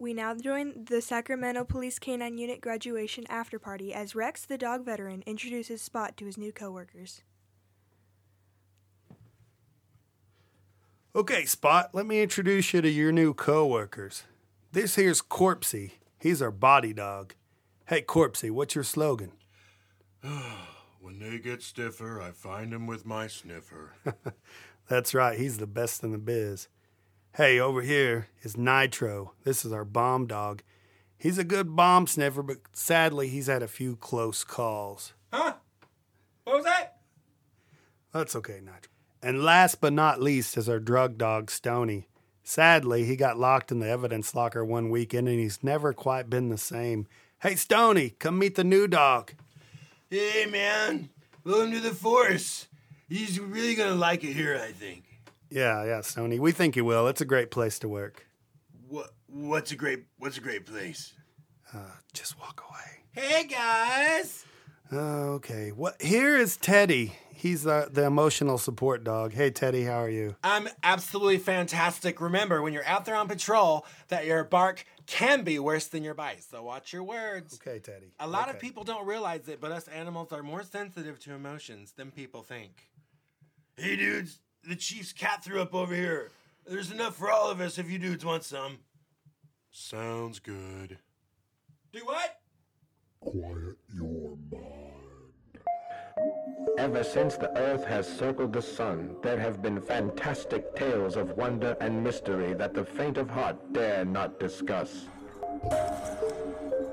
We now join the Sacramento Police Canine Unit graduation after party as Rex, the dog veteran, introduces Spot to his new coworkers. Okay, Spot, let me introduce you to your new coworkers. This here's Corpsey. He's our body dog. Hey, Corpsey, what's your slogan? When they get stiffer, I find 'em with my sniffer. That's right, he's the best in the biz. Hey, over here is Nitro. This is our bomb dog. He's a good bomb sniffer, but sadly, he's had a few close calls. Huh? What was that? That's okay, Nitro. And last but not least is our drug dog, Stony. Sadly, he got locked in the evidence locker one weekend and he's never quite been the same. Hey, Stony, come meet the new dog. hey, man. Welcome to the force. He's really gonna like it here, I think. Yeah, yeah, Stony. We think you will. It's a great place to work. What? What's a great? What's a great place? Just walk away. Hey guys. Okay. What? Here is Teddy. He's uh, the emotional support dog. Hey, Teddy, how are you? I'm absolutely fantastic. Remember, when you're out there on patrol, that your bark can be worse than your bite. So watch your words. Okay, Teddy. A lot of people don't realize it, but us animals are more sensitive to emotions than people think. Hey, dudes. The chief's cat threw up over here. There's enough for all of us if you dudes want some. Sounds good. Do what? Quiet your mind. Ever since the earth has circled the sun, there have been fantastic tales of wonder and mystery that the faint of heart dare not discuss.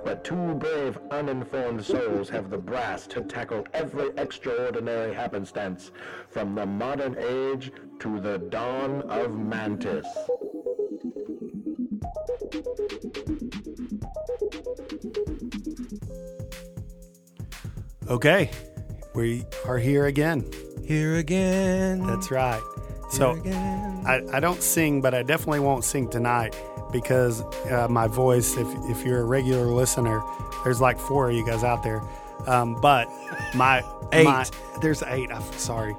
But two brave, uninformed souls have the brass to tackle every extraordinary happenstance, from the modern age to the dawn of Mantis. Okay, we are here again. Here again. That's right. So again. I, I don't sing, but I definitely won't sing tonight because uh, my voice, if, if you're a regular listener, there's like four of you guys out there. Um, but my, Eight. my- there's eight. I'm sorry.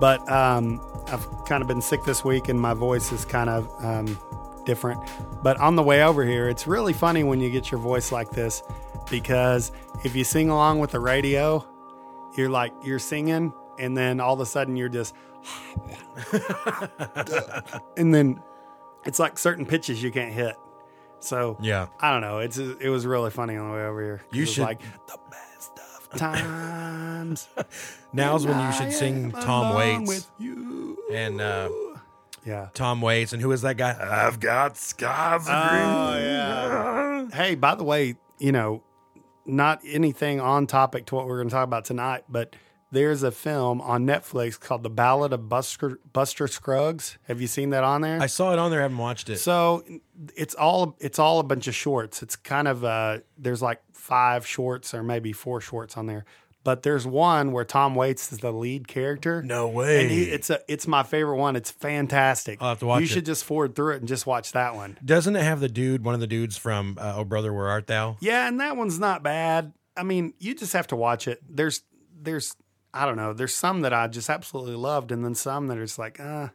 But um, I've kind of been sick this week and my voice is kind of um, different. But on the way over here, it's really funny when you get your voice like this because if you sing along with the radio, you're like, you're singing and then all of a sudden you're just, and then it's like certain pitches you can't hit. So Yeah. I don't know. It's it was really funny on the way over here. You should- like the best of times. Now's when you should sing Tom Waits with you. and uh, Yeah. Tom Waits and who is that guy? I've got skies Oh yeah. hey, by the way, you know, not anything on topic to what we're going to talk about tonight, but there's a film on Netflix called The Ballad of Buster Buster Scruggs. Have you seen that on there? I saw it on there. I Haven't watched it. So it's all it's all a bunch of shorts. It's kind of uh there's like five shorts or maybe four shorts on there. But there's one where Tom Waits is the lead character. No way. And he, it's a it's my favorite one. It's fantastic. I'll have to watch You it. should just forward through it and just watch that one. Doesn't it have the dude, one of the dudes from uh, Oh Brother, Where Art Thou? Yeah, and that one's not bad. I mean, you just have to watch it. There's there's I don't know. There's some that I just absolutely loved, and then some that are just like, uh,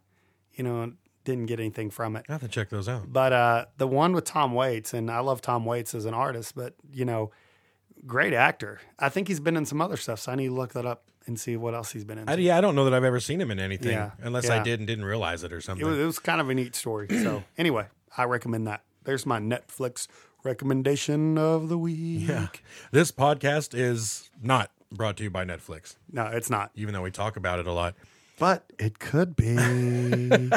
you know, didn't get anything from it. I have to check those out. But uh, the one with Tom Waits, and I love Tom Waits as an artist, but you know, great actor. I think he's been in some other stuff, so I need to look that up and see what else he's been in. I, yeah, I don't know that I've ever seen him in anything, Yeah, unless I did and didn't realize it or It something. was, it was kind of a neat story. So anyway, I recommend that. There's my Netflix recommendation of the week. yeah. This podcast is not brought to you by Netflix, No, it's not, even though we talk about it a lot. but it could be.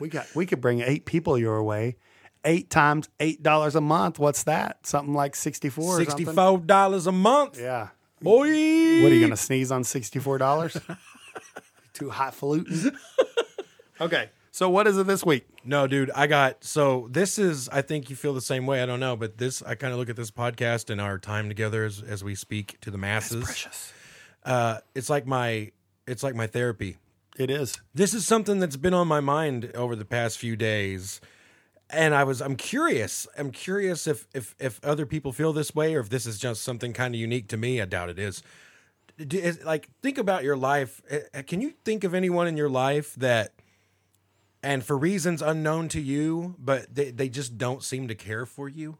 we got we could bring eight people your way. Eight times eight dollars a month. What's that? Something like sixty four. Sixty-four dollars a month. Yeah. Boy. What are you gonna sneeze on sixty four dollars? Too highfalutin. okay, so what is it this week? No, dude, I got so this is I think you feel the same way. I don't know, but this I kind of look at this podcast and our time together as, as we speak to the masses. Uh it's like my it's like my therapy. It is. This is something that's been on my mind over the past few days. And I was I'm curious. I'm curious if if if other people feel this way or if this is just something kind of unique to me. I doubt it is. Like think about your life. Uh, Can you think of anyone in your life that and for reasons unknown to you, but they, they just don't seem to care for you?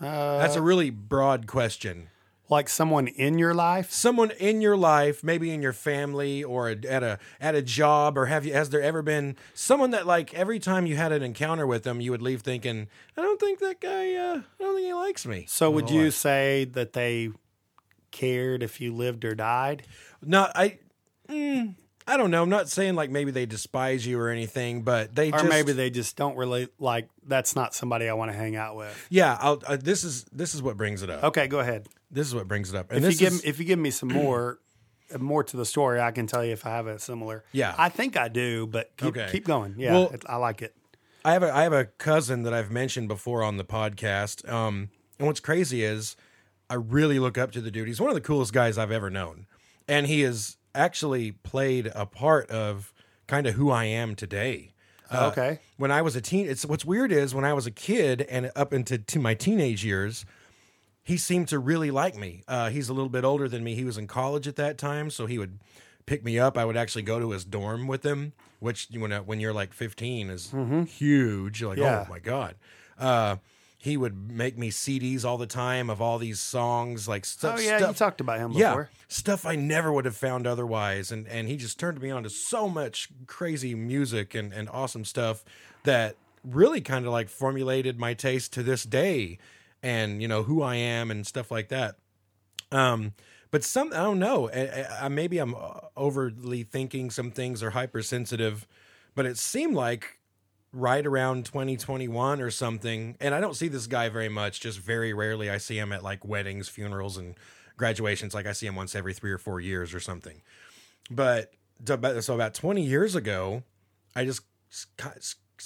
Uh, That's a really broad question. like someone in your life. Someone in your life, maybe in your family or at a at a job, or have you? Has there ever been someone that like every time you had an encounter with them, you would leave thinking, "I don't think that guy. Uh, I don't think he likes me." So would you I- say that they cared if you lived or died? No, I. Mm, I don't know. I'm not saying like maybe they despise you or anything, but they Or just maybe they just don't really like that's not somebody I want to hang out with. Yeah, I'll, uh, this is this is what brings it up. Okay, go ahead. This is what brings it up. And If you give is, if you give me some more uh, more to the story, I can tell you if I have a similar. Yeah. I think I do, but keep, Okay. keep going. Yeah, Well- it, I like it. I have a I have a cousin that I've mentioned before on the podcast. Um, and what's crazy is I really look up to the dude. He's one of the coolest guys I've ever known, and he has actually played a part of kind of who I am today. Uh, okay. when I was a teen, it's what's weird is when I was a kid and up into to my teenage years, he seemed to really like me. Uh, he's a little bit older than me. He was in college at that time, so he would pick me up. I would actually go to his dorm with him, which when when you're like 15 is huge. You're like, Yeah. oh my god. Uh, he would make me CDs all the time of all these songs, like stuff. Oh yeah, stuff, you talked about him before. yeah, stuff I never would have found otherwise. And and he just turned me on to so much crazy music and, and awesome stuff that really kind of like formulated my taste to this day and you know who I am and stuff like that. Um but some I don't know. I, I, maybe I'm overly thinking some things are hypersensitive, but it seemed like right around 2021 or something. And I don't see this guy very much. Just very rarely I see him at like weddings, funerals, and graduations. Like I see him once every three or four years or something. But so about 20 years ago, I just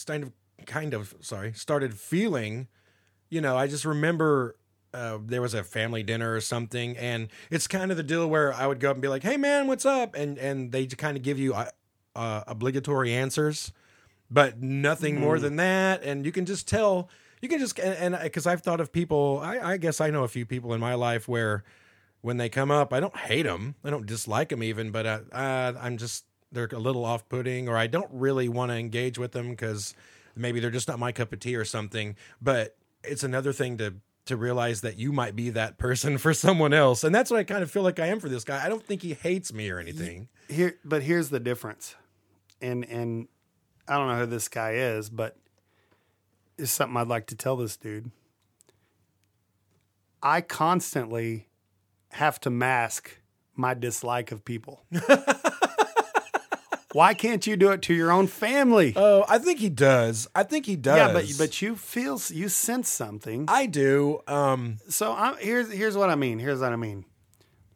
kind of kind of sorry started feeling. You know, I just remember uh, there was a family dinner or something, and it's kind of the deal where I would go up and be like, "Hey, man, what's up?" and and they kind of give you uh, uh, obligatory answers, but nothing more than that, and you can just tell. You can just and because I've thought of people, I, I guess I know a few people in my life where when they come up, I don't hate them, I don't dislike them even, but uh, uh, I'm just they're a little off-putting, or I don't really want to engage with them because maybe they're just not my cup of tea or something. But it's another thing to to realize that you might be that person for someone else, and that's what I kind of feel like I am for this guy. I don't think he hates me or anything. Here, but here's the difference, and and I don't know who this guy is, but it's something I'd like to tell this dude. I constantly have to mask my dislike of people. Why can't you do it to your own family? Oh, I think he does. I think he does. yeah, but but you feel you sense something. I do. Um, so I'm here's here's what I mean. Here's what I mean.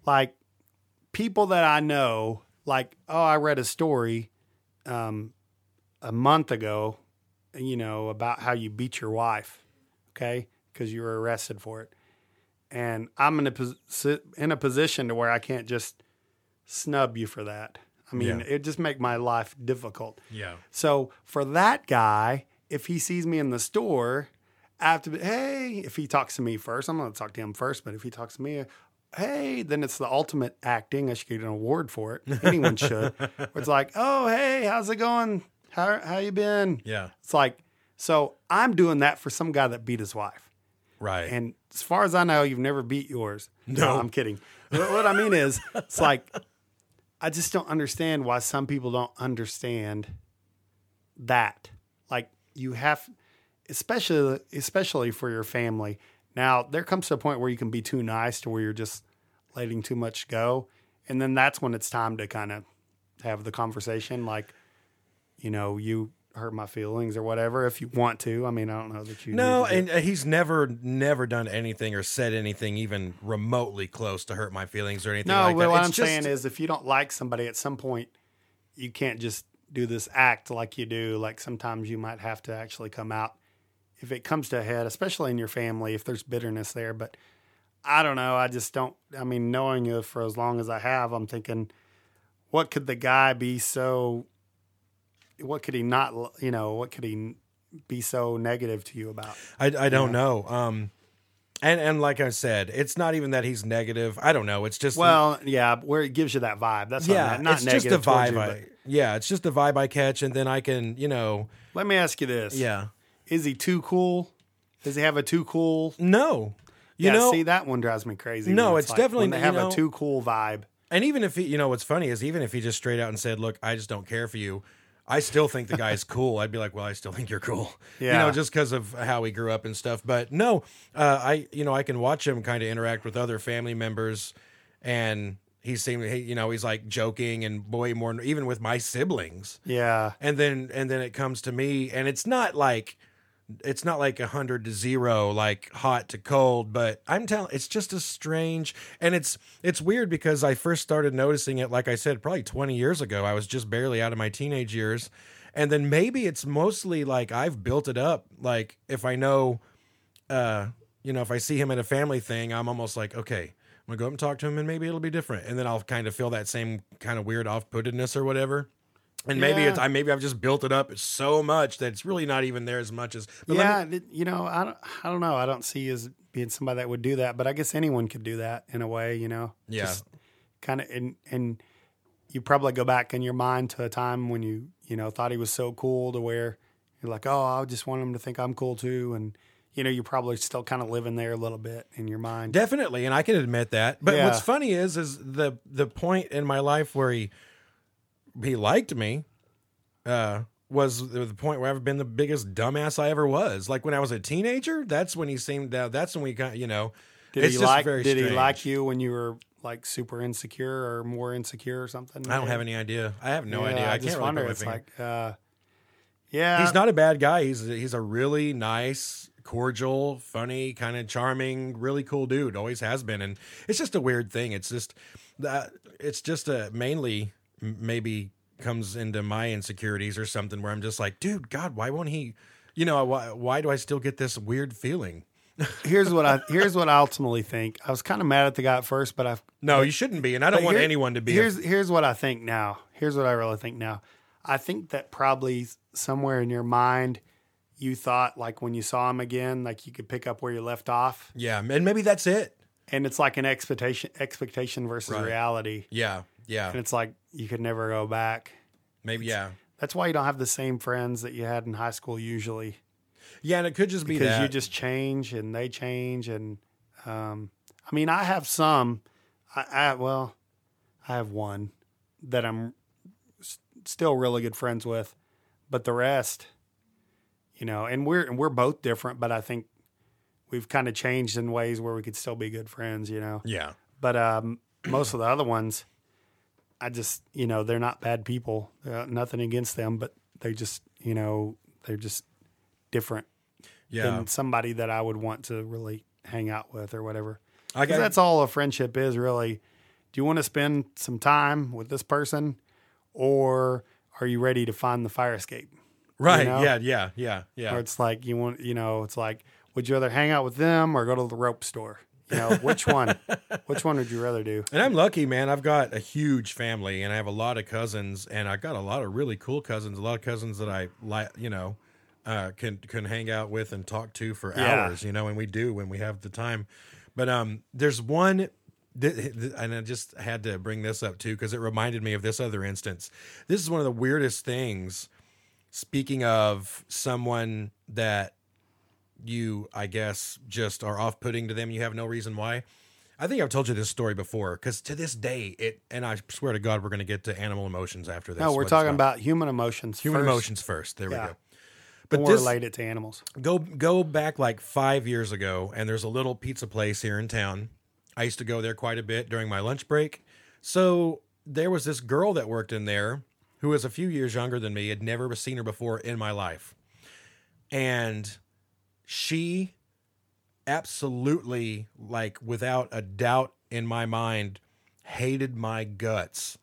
Like people that I know, like oh, I read a story um, a month ago, you know, about how you beat your wife, okay, because you were arrested for it, and I'm in a posi- in a position to where I can't just snub you for that. I mean, Yeah. it just make my life difficult. yeah. So for that guy, if he sees me in the store, I have to be, hey, if he talks to me first, I'm going to talk to him first. But if he talks to me, hey, then it's the ultimate acting. I should get an award for it. Anyone should. It's like, oh, hey, how's it going? How how you been? Yeah. It's like, so I'm doing that for some guy that beat his wife. Right. And as far as I know, you've never beat yours. No. I'm kidding. what, what I mean is, it's like I just don't understand why some people don't understand that. Like you have, especially especially for your family. Now there comes to a point where you can be too nice to where you're just letting too much go, and then that's when it's time to kind of have the conversation. Like, you know, you hurt my feelings or whatever if you want to. I mean, I don't know that you No, need to do- and uh, he's never, never done anything or said anything even remotely close to hurt my feelings or anything No, like what I'm just- saying is, if you don't like somebody at some point, you can't just do this act like you do. Like sometimes you might have to actually come out if it comes to a head, especially in your family, if there's bitterness there. But I don't know. I just don't. I mean, knowing you for as long as I have, I'm thinking, what could the guy be so? What could he not? You know, what could he be so negative to you about? I, I don't know. Um, and and like I said, it's not even that he's negative. I don't know. It's just Well, yeah, where it gives you that vibe. That's yeah, not it's just a vibe. you, I, Yeah, it's just a vibe I catch, and then I can, you know, Let me ask you this. yeah. Is he too cool? Does he have a too cool? No, you yeah, know, see that one drives me crazy. No, when it's like definitely- they you have know- a too cool vibe. and even if he, you know, what's funny is even if he just straight out and said, "Look, I just don't care for you," I still think the guy's cool. I'd be like, "Well, I still think you're cool," you know, just because of how he grew up and stuff. But no, uh, I, you know, I can watch him kind of interact with other family members, and he seemed, he, you know, he's like joking and boy, more, even with my siblings. Yeah, and then and then it comes to me and it's not like it's not like a hundred to zero like hot to cold but i'm telling it's just a strange and it's it's weird because i first started noticing it like i said probably 20 years ago. I was just barely out of my teenage years. And then maybe it's mostly like i've built it up. Like if i know uh you know if i see him at a family thing i'm almost like okay i'm gonna go up and talk to him and maybe it'll be different. And then i'll kind of feel that same kind of weird off-puttedness or whatever and maybe Yeah. it's I maybe I've just built it up so much that it's really not even there as much as. Yeah. me- you know, I don't, I don't know. I don't see as being somebody that would do that, but I guess anyone could do that in a way. You know, Yeah. kind of, and and you probably go back in your mind to a time when you you know thought he was so cool to where you're like, oh, I just want him to think I'm cool too, and you know, you're probably still kind of living there a little bit in your mind. definitely, and I can admit that. But Yeah. what's funny is, is the the point in my life where he he liked me, uh, was the point where I've been the biggest dumbass I ever was. Like when I was a teenager, that's when he seemed. that that's when we got, you know. Did he like? Did he like you when you were like super insecure or more insecure or something? I don't have any idea. I have no Yeah, idea. I, just can't really wonder. my It's like, uh, yeah, he's not a bad guy. He's he's a really nice, cordial, funny, kind of charming, really cool dude. Always has been, and it's just a weird thing. It's just that it's just a mainly m- maybe comes into my insecurities or something where I'm just like, dude, God, why won't he? You know, why why do I still get this weird feeling? here's what I here's what I ultimately think. I was kind of mad at the guy at first, but I No, you shouldn't be, and I don't want here- anyone to be. a- Here's here's what I think now. Here's what I really think now. I think that probably somewhere in your mind, you thought like when you saw him again, like you could pick up where you left off, yeah, and maybe that's it. and it's like an expectation expectation versus Right. reality, Yeah, yeah, and it's like you could never go back. maybe yeah, That's why you don't have the same friends that you had in high school usually. yeah, and it could just be because that. you just change and they change and um, I mean I have some I, I well I have one that I'm s- still really good friends with but the rest you know and we're and we're both different but I think we've kind of changed in ways where we could still be good friends you know yeah, but um, most of the other ones I just you know they're not bad people uh, nothing against them but they just you know they're just different yeah. than somebody that I would want to really hang out with or whatever. I Because that's all a friendship is really. Do you want to spend some time with this person, or are you ready to find the fire escape? right. know? Yeah, yeah, yeah, yeah. Or it's like you want, you know, it's like, would you rather hang out with them or go to the rope store? You know, which one? which one would you rather do? And I'm lucky, man. I've got a huge family, and I have a lot of cousins, and I got a lot of really cool cousins. A lot of cousins that I like, you know, uh, can can hang out with and talk to for Yeah. hours. You know, and we do when we have the time. But um, there's one, and I just had to bring this up too because it reminded me of this other instance. This is one of the weirdest things. Speaking of someone that you, I guess, just are off putting to them, you have no reason why. I think I've told you this story before because to this day, it, and I swear to God, we're going to get to animal emotions after this. No, we're talking about human emotions. human first. emotions first. There Yeah. we go. But more this, related to animals. go go back like five years ago, and there's a little pizza place here in town. I used to go there quite a bit during my lunch break. So there was this girl that worked in there who was a few years younger than me. Had never seen her before in my life, and she absolutely, like without a doubt in my mind, hated my guts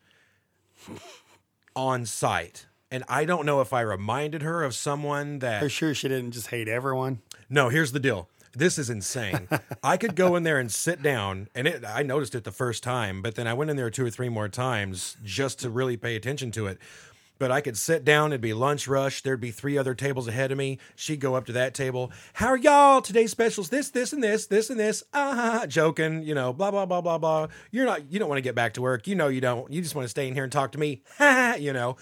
on sight. And I don't know if I reminded her of someone that Are you sure she didn't just hate everyone? no, here's the deal. This is insane. I could go in there and sit down, and it, I noticed it the first time, but then I went in there two or three more times just to really pay attention to it. But I could sit down, it'd be lunch rush. There'd be three other tables ahead of me. She'd go up to that table. How are y'all? Today's specials this, this, and this, this, and this. Ah, joking, you know, blah, blah, blah, blah, blah. You're not, you don't want to get back to work. You know, you don't. You just want to stay in here and talk to me. Ha, you know.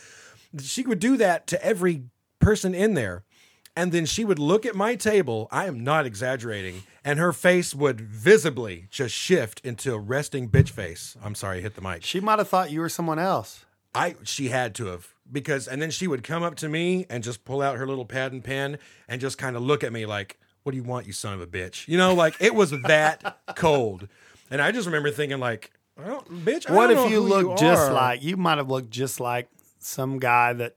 She would do that to every person in there. And then she would look at my table. I am not exaggerating. And her face would visibly just shift into a resting bitch face. I'm sorry, I hit the mic. She might have thought you were someone else. I she had to have because and then she would come up to me and just pull out her little pad and pen and just kind of look at me like, "What do you want, you son of a bitch?" You know, like it was that cold. And I just remember thinking like, well, "Bitch, I What if you look just are." like you might have looked just like some guy that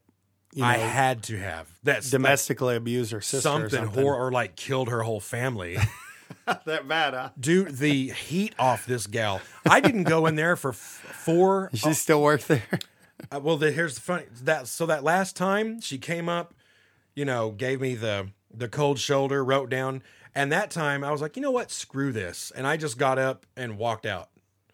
you know I had to have that's domestically abused her sister something, or something. or like killed her whole family. that bad, huh? Dude, the heat off this gal. I didn't go in there for f- four she still work there? Uh, well, the, here's the funny that so that last time she came up, you know, gave me the the cold shoulder, wrote down, and that time I was like, you know what, screw this, and I just got up and walked out.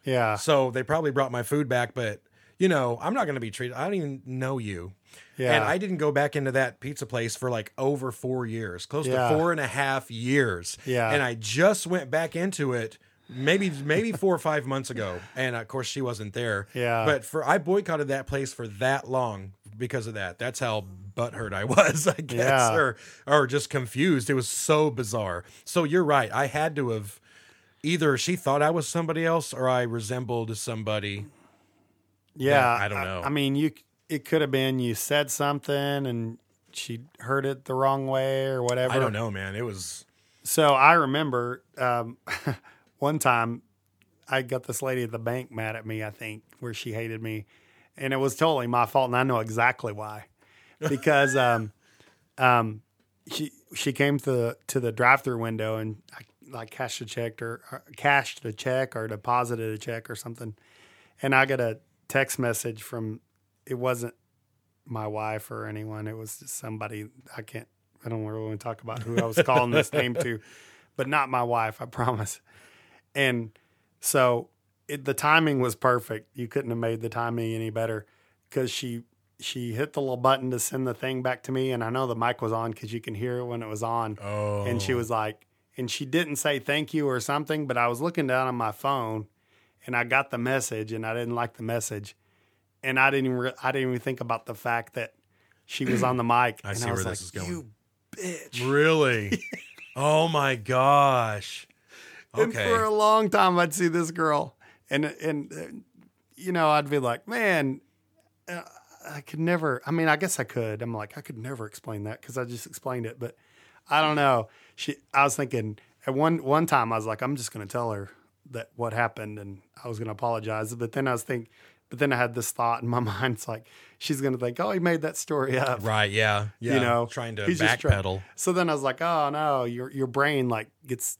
yeah. So they probably brought my food back, but you know, I'm not going to be treated. I don't even know you. Yeah. And I didn't go back into that pizza place for like over four years, close Yeah. to four and a half years. Yeah. And I just went back into it maybe maybe four or five months ago. And of course she wasn't there. Yeah. But for I boycotted that place for that long because of that. That's how butthurt I was, I guess. Yeah. Or or just confused. It was so bizarre. So you're right. I had to have either she thought I was somebody else or I resembled somebody. Yeah, I don't know. I, mean, you it could have been you said something and she heard it the wrong way or whatever. I don't know, man. It was So I remember um, one time I got this lady at the bank mad at me. I think where she hated me, and it was totally my fault, and I know exactly why. Because um, um, she she came to the to the drive through window and I like cashed a check or, or cashed a check or deposited a check or something, and I got a text message from it wasn't my wife or anyone. It was just somebody I can't. I don't really want to talk about who I was calling this name to, but not my wife. I promise. And so it, the timing was perfect. You couldn't have made the timing any better because she she hit the little button to send the thing back to me, and I know the mic was on because you can hear it when it was on. oh And she oh. was like, and she didn't say thank you or something, but I was looking down on my phone, and I got the message, and I didn't like the message, and I didn't even re- I didn't even think about the fact that she was on the mic. I and see was where like, this is going. You bitch. Really? oh my gosh. And for a long time, I'd see this girl, and and uh, you know, I'd be like, man, uh, I could never. I mean, I guess I could. I'm like, I could never explain that because I just explained it, but I don't know. She, I was thinking at one one time, I was like, I'm just going to tell her that what happened, and I was going to apologize. But then I was thinking, but then I had this thought in my mind. It's like she's going to think, oh, he made that story up. Right, yeah. Yeah. You know, trying to he's just try- backpedal. So then I was like, oh no, your your brain like gets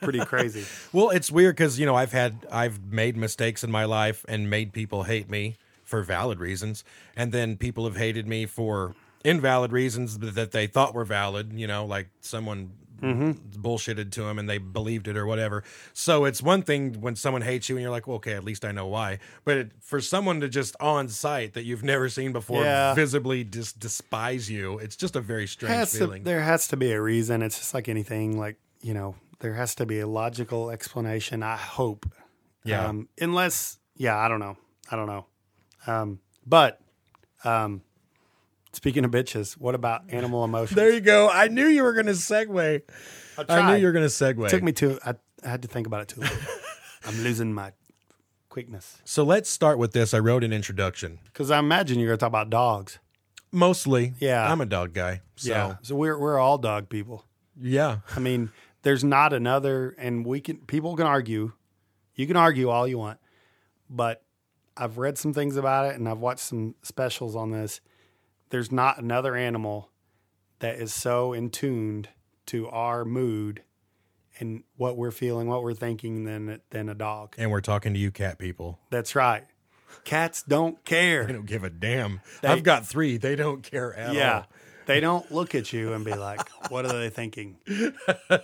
pretty crazy. Well, it's weird because you know I've had I've made mistakes in my life and made people hate me for valid reasons, and then people have hated me for invalid reasons that they thought were valid. You know, like someone mm-hmm. bullshitted to them and they believed it or whatever. So it's one thing when someone hates you and you're like, well, okay, at least I know why. But it, for someone to just on site that you've never seen before Yeah. visibly just despise you, it's just a very strange has to, feeling. there has to be a reason. It's just like anything. Like you know, there has to be a logical explanation. I hope. Yeah. Um, unless, yeah, I don't know. I don't know. Um, but um, speaking of bitches, what about animal emotions? there you go. I knew you were going to segue. I knew you were going to segue. It took me to. I, I had to think about it too long. I'm losing my quickness So let's start with this. I wrote an introduction. because I imagine you're gonna talk about dogs. Mostly, Yeah. I'm a dog guy. So yeah. So we're we're all dog people. yeah, I mean, there's not another, and we can people can argue. You can argue all you want, but I've read some things about it and I've watched some specials on this. There's not another animal that is so in tuned to our mood and what we're feeling, what we're thinking than than a dog. and we're talking to you, cat people. That's right. Cats don't care. They don't give a damn. They- I've got three. They don't care at Yeah. all. They don't look at you and be like, "What are they thinking?"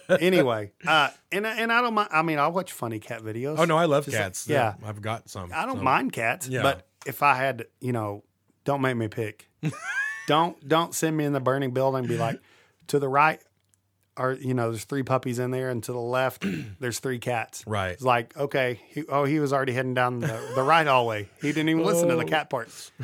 anyway, uh, and and I don't mind. I mean, I watch funny cat videos. Oh no, I love Just like- cats. yeah, I've got some. I don't so- mind cats, Yeah. but if I had, you know, don't make me pick. don't don't send me in the burning building. Be like, to the right, are you know, there's three puppies in there, and to the left, there's three cats. Right. It's like, okay, he, oh, he was already heading down the, the right hallway. He didn't even listen to the cat parts.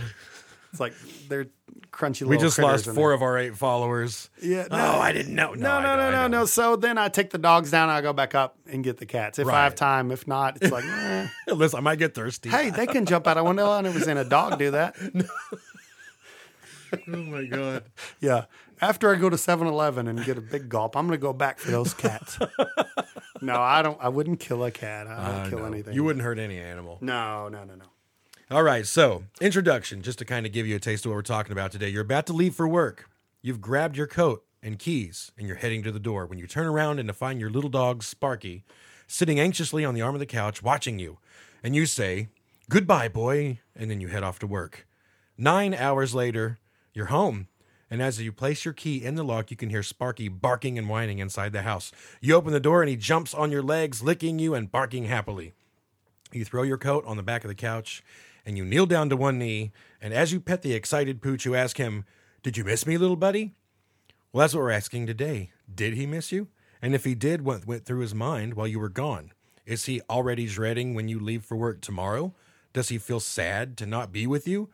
It's like they're crunchy. We just lost four of our eight followers. Yeah, Oh, no. I didn't know. No, no, no, no, no. So then I take the dogs down. I go back up and get the cats if I have time. If not, it's like, eh. Listen, I might get thirsty. hey, they can jump out a window. I never seen a dog do that. oh my god. Yeah. After I go to 7-Eleven and get a big gulp, I'm going to go back for those cats. no, I don't. I wouldn't kill a cat. I don't I kill know. anything. You wouldn't hurt any animal. No, no, no, no. All right, so introduction, just to kind of give you a taste of what we're talking about today. You're about to leave for work. You've grabbed your coat and keys, and you're heading to the door. When you turn around and to find your little dog, Sparky, sitting anxiously on the arm of the couch, watching you, and you say, Goodbye, boy, and then you head off to work. Nine hours later, you're home. And as you place your key in the lock, you can hear Sparky barking and whining inside the house. You open the door and he jumps on your legs, licking you and barking happily. You throw your coat on the back of the couch and you kneel down to one knee. And as you pet the excited pooch, you ask him, Did you miss me, little buddy? Well, that's what we're asking today. Did he miss you? And if he did, what went through his mind while you were gone? Is he already dreading when you leave for work tomorrow? Does he feel sad to not be with you?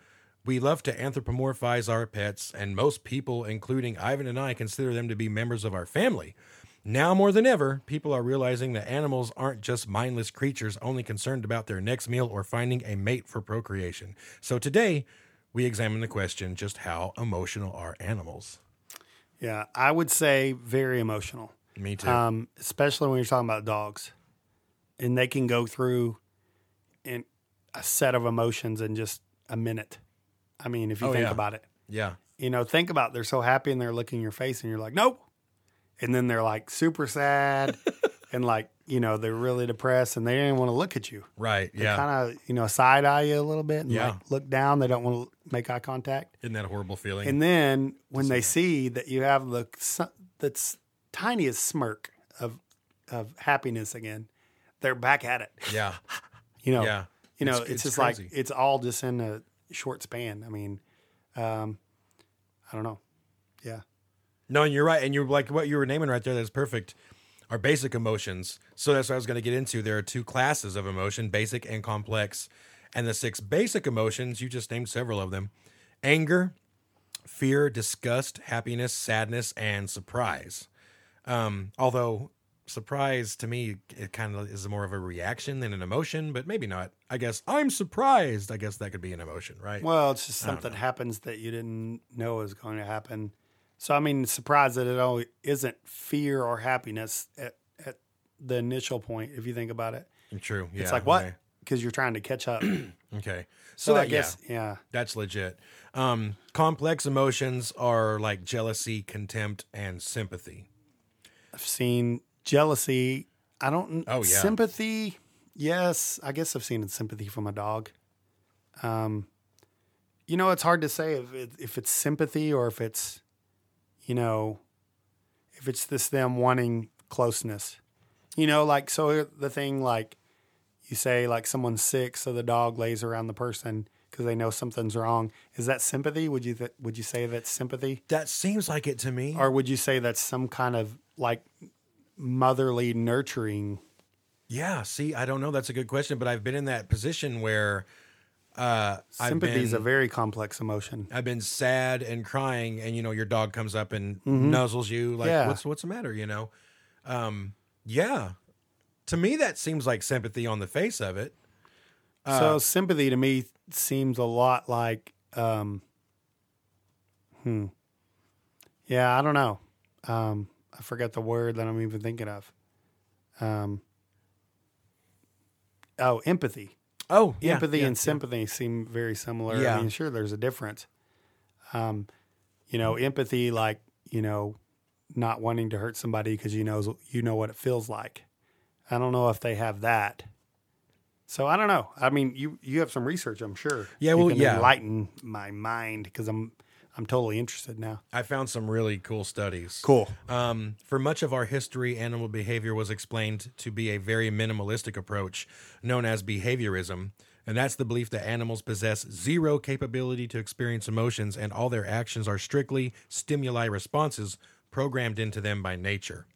We love to anthropomorphize our pets, and most people, including Ivan and I, consider them to be members of our family. Now more than ever, people are realizing that animals aren't just mindless creatures only concerned about their next meal or finding a mate for procreation. So today, we examine the question just how emotional are animals? Yeah, I would say very emotional. Me too. um, especially when you're talking about dogs, and they can go through in a set of emotions in just a minute. I mean, if you Oh, think yeah. about it, yeah. you know, think about they're so happy and they're looking your face, and you're like, nope, and then they're like super sad, and like you know they're really depressed, and they don't even want to look at you. Right. They Yeah. kind of you know side eye you a little bit, and Yeah. like look down. They don't want to make eye contact. Isn't that a horrible feeling? And then when they see that you have the that's tiniest smirk of of happiness again, they're back at it. yeah. You know, Yeah. you know, It's- it's, it's just crazy. like it's all just in a short span. I mean, um, I don't know. Yeah, No, and you're right. And you're like what you were naming right there. That's perfect. Our basic emotions. So that's what I was going to get into. There are two classes of emotion basic and complex. And the six basic emotions, you just named several of them anger, fear, disgust, happiness, sadness, and surprise. Um, although surprise to me, it kind of is more of a reaction than an emotion, but maybe not. I guess I'm surprised. I guess that could be an emotion, right? well, it's just something happens that you didn't know was going to happen. So I mean, surprised that it only isn't fear or happiness at, at the initial point. If you think about it, True. Yeah. it's like what? Okay. Because you're trying to catch up. okay. So, that, I guess, yeah. That's legit. Um, complex emotions are like jealousy, contempt, and sympathy. I've seen jealousy. I don't. Oh, yeah. Sympathy. Yes, I guess I've seen it sympathy from a dog. Um, you know, it's hard to say if it, if it's sympathy or if it's, you know, if it's this them wanting closeness. You know, like so the thing like you say like someone's sick, so the dog lays around the person because they know something's wrong. Is that sympathy? Would you th- would you say that's sympathy? That seems like it to me. or would you say that's some kind of like motherly nurturing yeah. See, I don't know. That's a good question, but I've been in that position where uh, sympathy is a very complex emotion I've been sad and crying, and you know, your dog comes up and nuzzles you. Like, Mm-hmm. Yeah. what's what's the matter? You know. Um, yeah. To me, that seems like sympathy on the face of it. Uh, so sympathy to me seems a lot like um hmm yeah i don't know um i forget the word that i'm even thinking of um oh empathy Oh, yeah, empathy yeah, and sympathy seem very similar. Yeah. I mean, sure, there's a difference. Um, you know, empathy, like you know, not wanting to hurt somebody because you know you know what it feels like. I don't know if they have that. So I don't know. I mean, you you have some research, I'm sure. Yeah, You well, can yeah. enlighten my mind because I'm I'm totally interested now. I found some really cool studies. Cool. Um, for much of our history, animal behavior was explained to be a very minimalistic approach known as behaviorism. And that's the belief that animals possess zero capability to experience emotions and all their actions are strictly stimuli responses programmed into them by nature.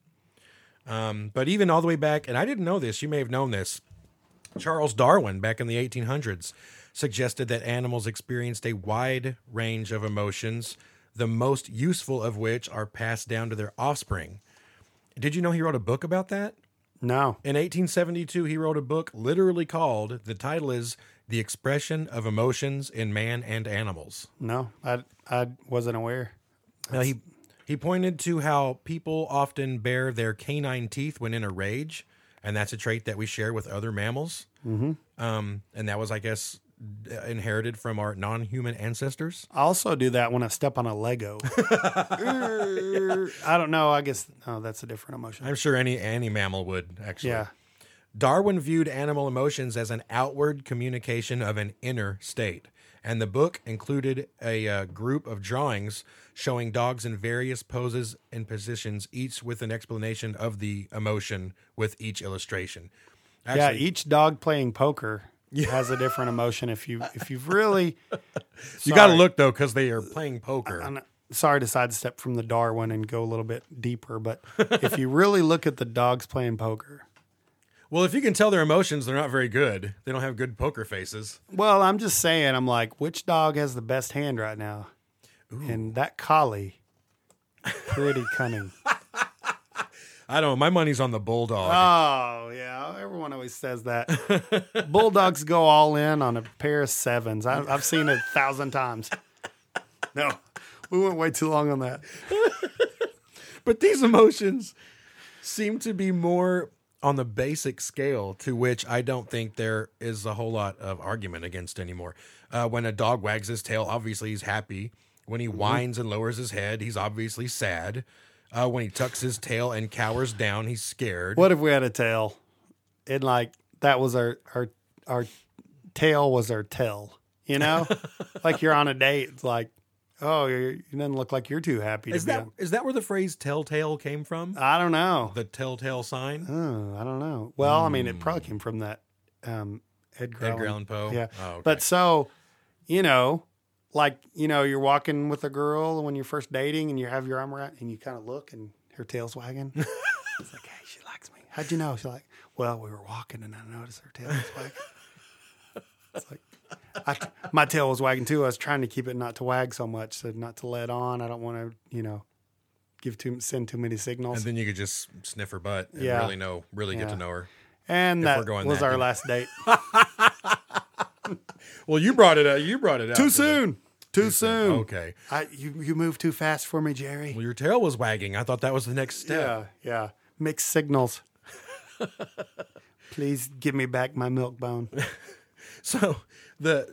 Um, but even all the way back, and I didn't know this, you may have known this, Charles Darwin, back in the 1800s, suggested that animals experienced a wide range of emotions, the most useful of which are passed down to their offspring. Did you know he wrote a book about that? No. In 1872, he wrote a book literally called, the title is The Expression of Emotions in Man and Animals. No. I I wasn't aware. Now, he, he pointed to how people often bare their canine teeth when in a rage, and that's a trait that we share with other mammals. Mm-hmm. Um, and that was, I guess, inherited from our non human ancestors. I also do that when I step on a Lego. I don't know. I guess no, that's a different emotion. I'm sure any any mammal would actually. Yeah. Darwin viewed animal emotions as an outward communication of an inner state, and the book included a uh, group of drawings showing dogs in various poses and positions, each with an explanation of the emotion with each illustration. yeah, each dog playing poker has a different emotion. If you if you've really, you got to look though because they are playing poker. I'm sorry to sidestep from the Darwin and go a little bit deeper, but if you really look at the dogs playing poker, well, if you can tell their emotions, they're not very good. They don't have good poker faces. well, I'm just saying, I'm like, which dog has the best hand right now? And that collie, pretty cunning. I don't. know. My money's on the bulldog. Oh yeah, everyone always says that. Bulldogs go all in on a pair of sevens. I, I've seen it a thousand times. No, we went way too long on that. But these emotions seem to be more on the basic scale to which I don't think there is a whole lot of argument against anymore. Uh, when a dog wags his tail, obviously he's happy. When he whines and lowers his head, he's obviously sad. Uh, when he tucks his tail and cowers down, he's scared. What if we had a tail, and like that was our our our tail was our tail? You know, like you're on a date. It's like, oh, you're, you doesn't look like you're too happy Is be. that is that where the phrase "telltale" came from? I don't know. The telltale sign. Oh, I don't know. Well, I mean, it probably came from that um, Edgar, Edgar Allan Allan Poe? Yeah, Oh, okay. but so you know, like you know, you're walking with a girl when you're first dating, and you have your arm around, and you kind of look, and her tail's wagging. it's like, hey, she likes me. How'd you know? She's like, well, we were walking, and I noticed her tail was wagging. it's like. I, my tail was wagging too. I was trying to keep it not to wag so much, so not to let on. I don't want to, you know, give too send too many signals. And then you could just sniff her butt and Yeah. really know, really get to know her. And If that we're going was that our deep. last date. Well, you brought it out. You brought it out Too soon. Too soon. Okay. I, you you moved too fast for me, Jerry. Well, your tail was wagging. I thought that was the next step. Yeah, yeah. Mixed signals. Please give me back my milk bone. So the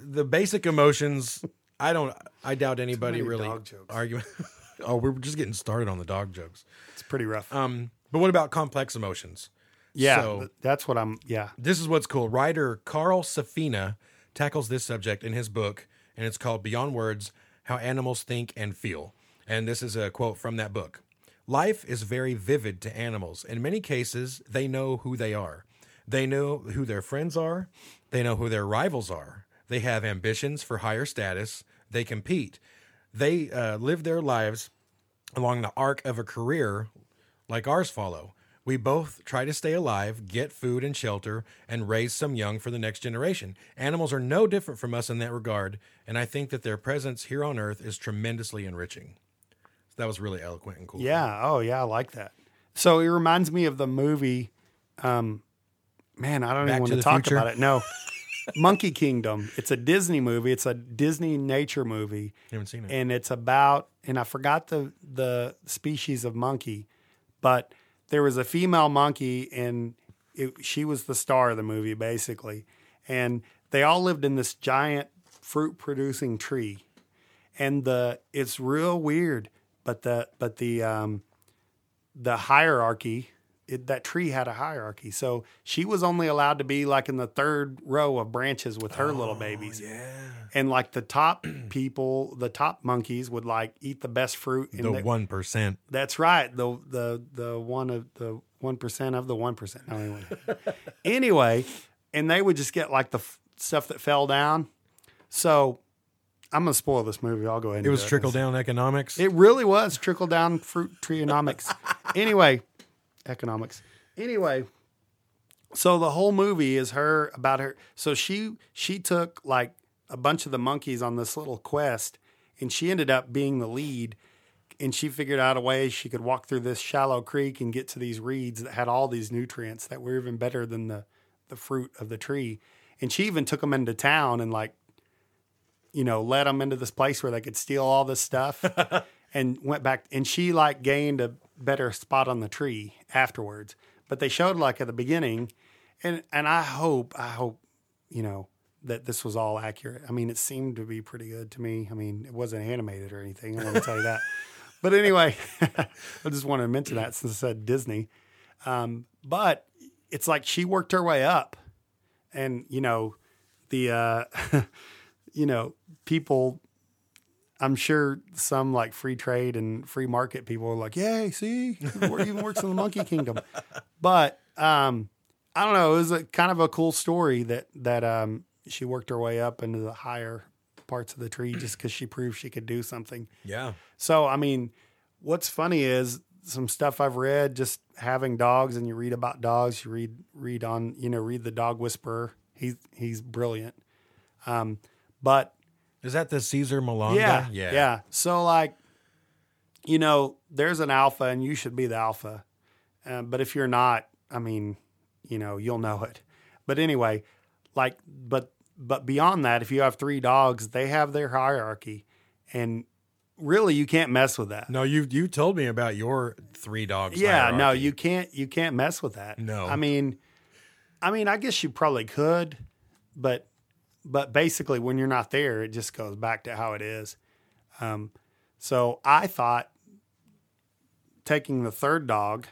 the basic emotions. I don't. I doubt anybody really dog jokes. argue. oh, we're just getting started on the dog jokes. It's pretty rough. Um, but what about complex emotions? Yeah, so- that's what I'm. Yeah, This is what's cool. Writer Carl Safina tackles this subject in his book, and it's called Beyond Words How Animals Think and Feel. And this is a quote from that book Life is very vivid to animals. In many cases, they know who they are, they know who their friends are, they know who their rivals are. They have ambitions for higher status, they compete, they uh, live their lives along the arc of a career like ours follow. We both try to stay alive, get food and shelter, and raise some young for the next generation. Animals are no different from us in that regard, and I think that their presence here on Earth is tremendously enriching. That was really eloquent and cool. yeah. Oh, yeah. I like that. So it reminds me of the movie. Um, man, I don't Back even want to to talk Future? about it. No, Monkey Kingdom. It's a Disney movie. It's a Disney nature movie. haven't seen it. and it's about and I forgot the the species of monkey, but there was a female monkey and it, she was the star of the movie basically, and they all lived in this giant fruit producing tree, and the it's real weird, but the but the um the hierarchy. It, that tree had a hierarchy, so she was only allowed to be like in the third row of branches with her little oh, babies and like the top people, the top monkeys would like eat the best fruit. And the one percent. that's right. The the the one of the one percent of the one percent. No, anyway. anyway, and they would just get like the f- stuff that fell down. So I'm gonna spoil this movie. I'll go ahead. And It was trickle down economics. It really was trickle down fruit treeonomics. anyway, economics. Anyway, so the whole movie is her about her. So she she took like a bunch of the monkeys on this little quest, and she ended up being the lead. And she figured out a way she could walk through this shallow creek and get to these reeds that had all these nutrients that were even better than the the fruit of the tree. And she even took them into town and like you know, led them into this place where they could steal all this stuff and went back. And she like gained a better spot on the tree afterwards. But they showed like at the beginning, and and I hope I hope you know that this was all accurate. I mean, it seemed to be pretty good to me. I mean, it wasn't animated or anything. I want to tell you that. But anyway, I just wanted to mention that since I said Disney. Um, but it's like she worked her way up, and you know, the uh, you know people. I'm sure some like free trade and free market people are like, "Yay, see, it even works in the Monkey Kingdom." But um, I don't know. It was a kind of a cool story that that um, she worked her way up into the higher parts of the tree just because she proved she could do something. yeah. So, I mean, what's funny is some stuff I've read just having dogs and you read about dogs, you read read on, you know, read the dog whisperer. He's he's brilliant. Um, but Is that the Caesar Malanga? yeah, Yeah. yeah. So like, you know, there's an alpha and you should be the alpha. Um, but if you're not, I mean, you know, you'll know it. But anyway, like, but but beyond that, if you have three dogs, they have their hierarchy, and really, you can't mess with that. No, you you told me about your three dogs. yeah, no, you can't. You can't mess with that. No. I mean, I mean, I guess you probably could, but but basically, when you're not there, it just goes back to how it is. Um, so I thought taking the third dog,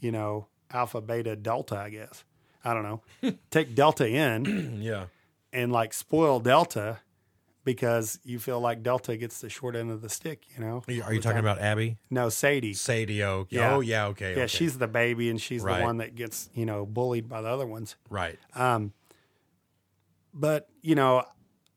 you know, alpha, beta, delta, I guess. I don't know. take delta in Yeah. and like spoil delta because you feel like delta gets the short end of the stick, you know? Are you, are you talking about Abby? No, Sadie. Sadie O. Yeah. Oh, yeah. Okay. Yeah, okay. she's the baby and she's Right. the one that gets, you know, bullied by the other ones. right. Um, but, you know,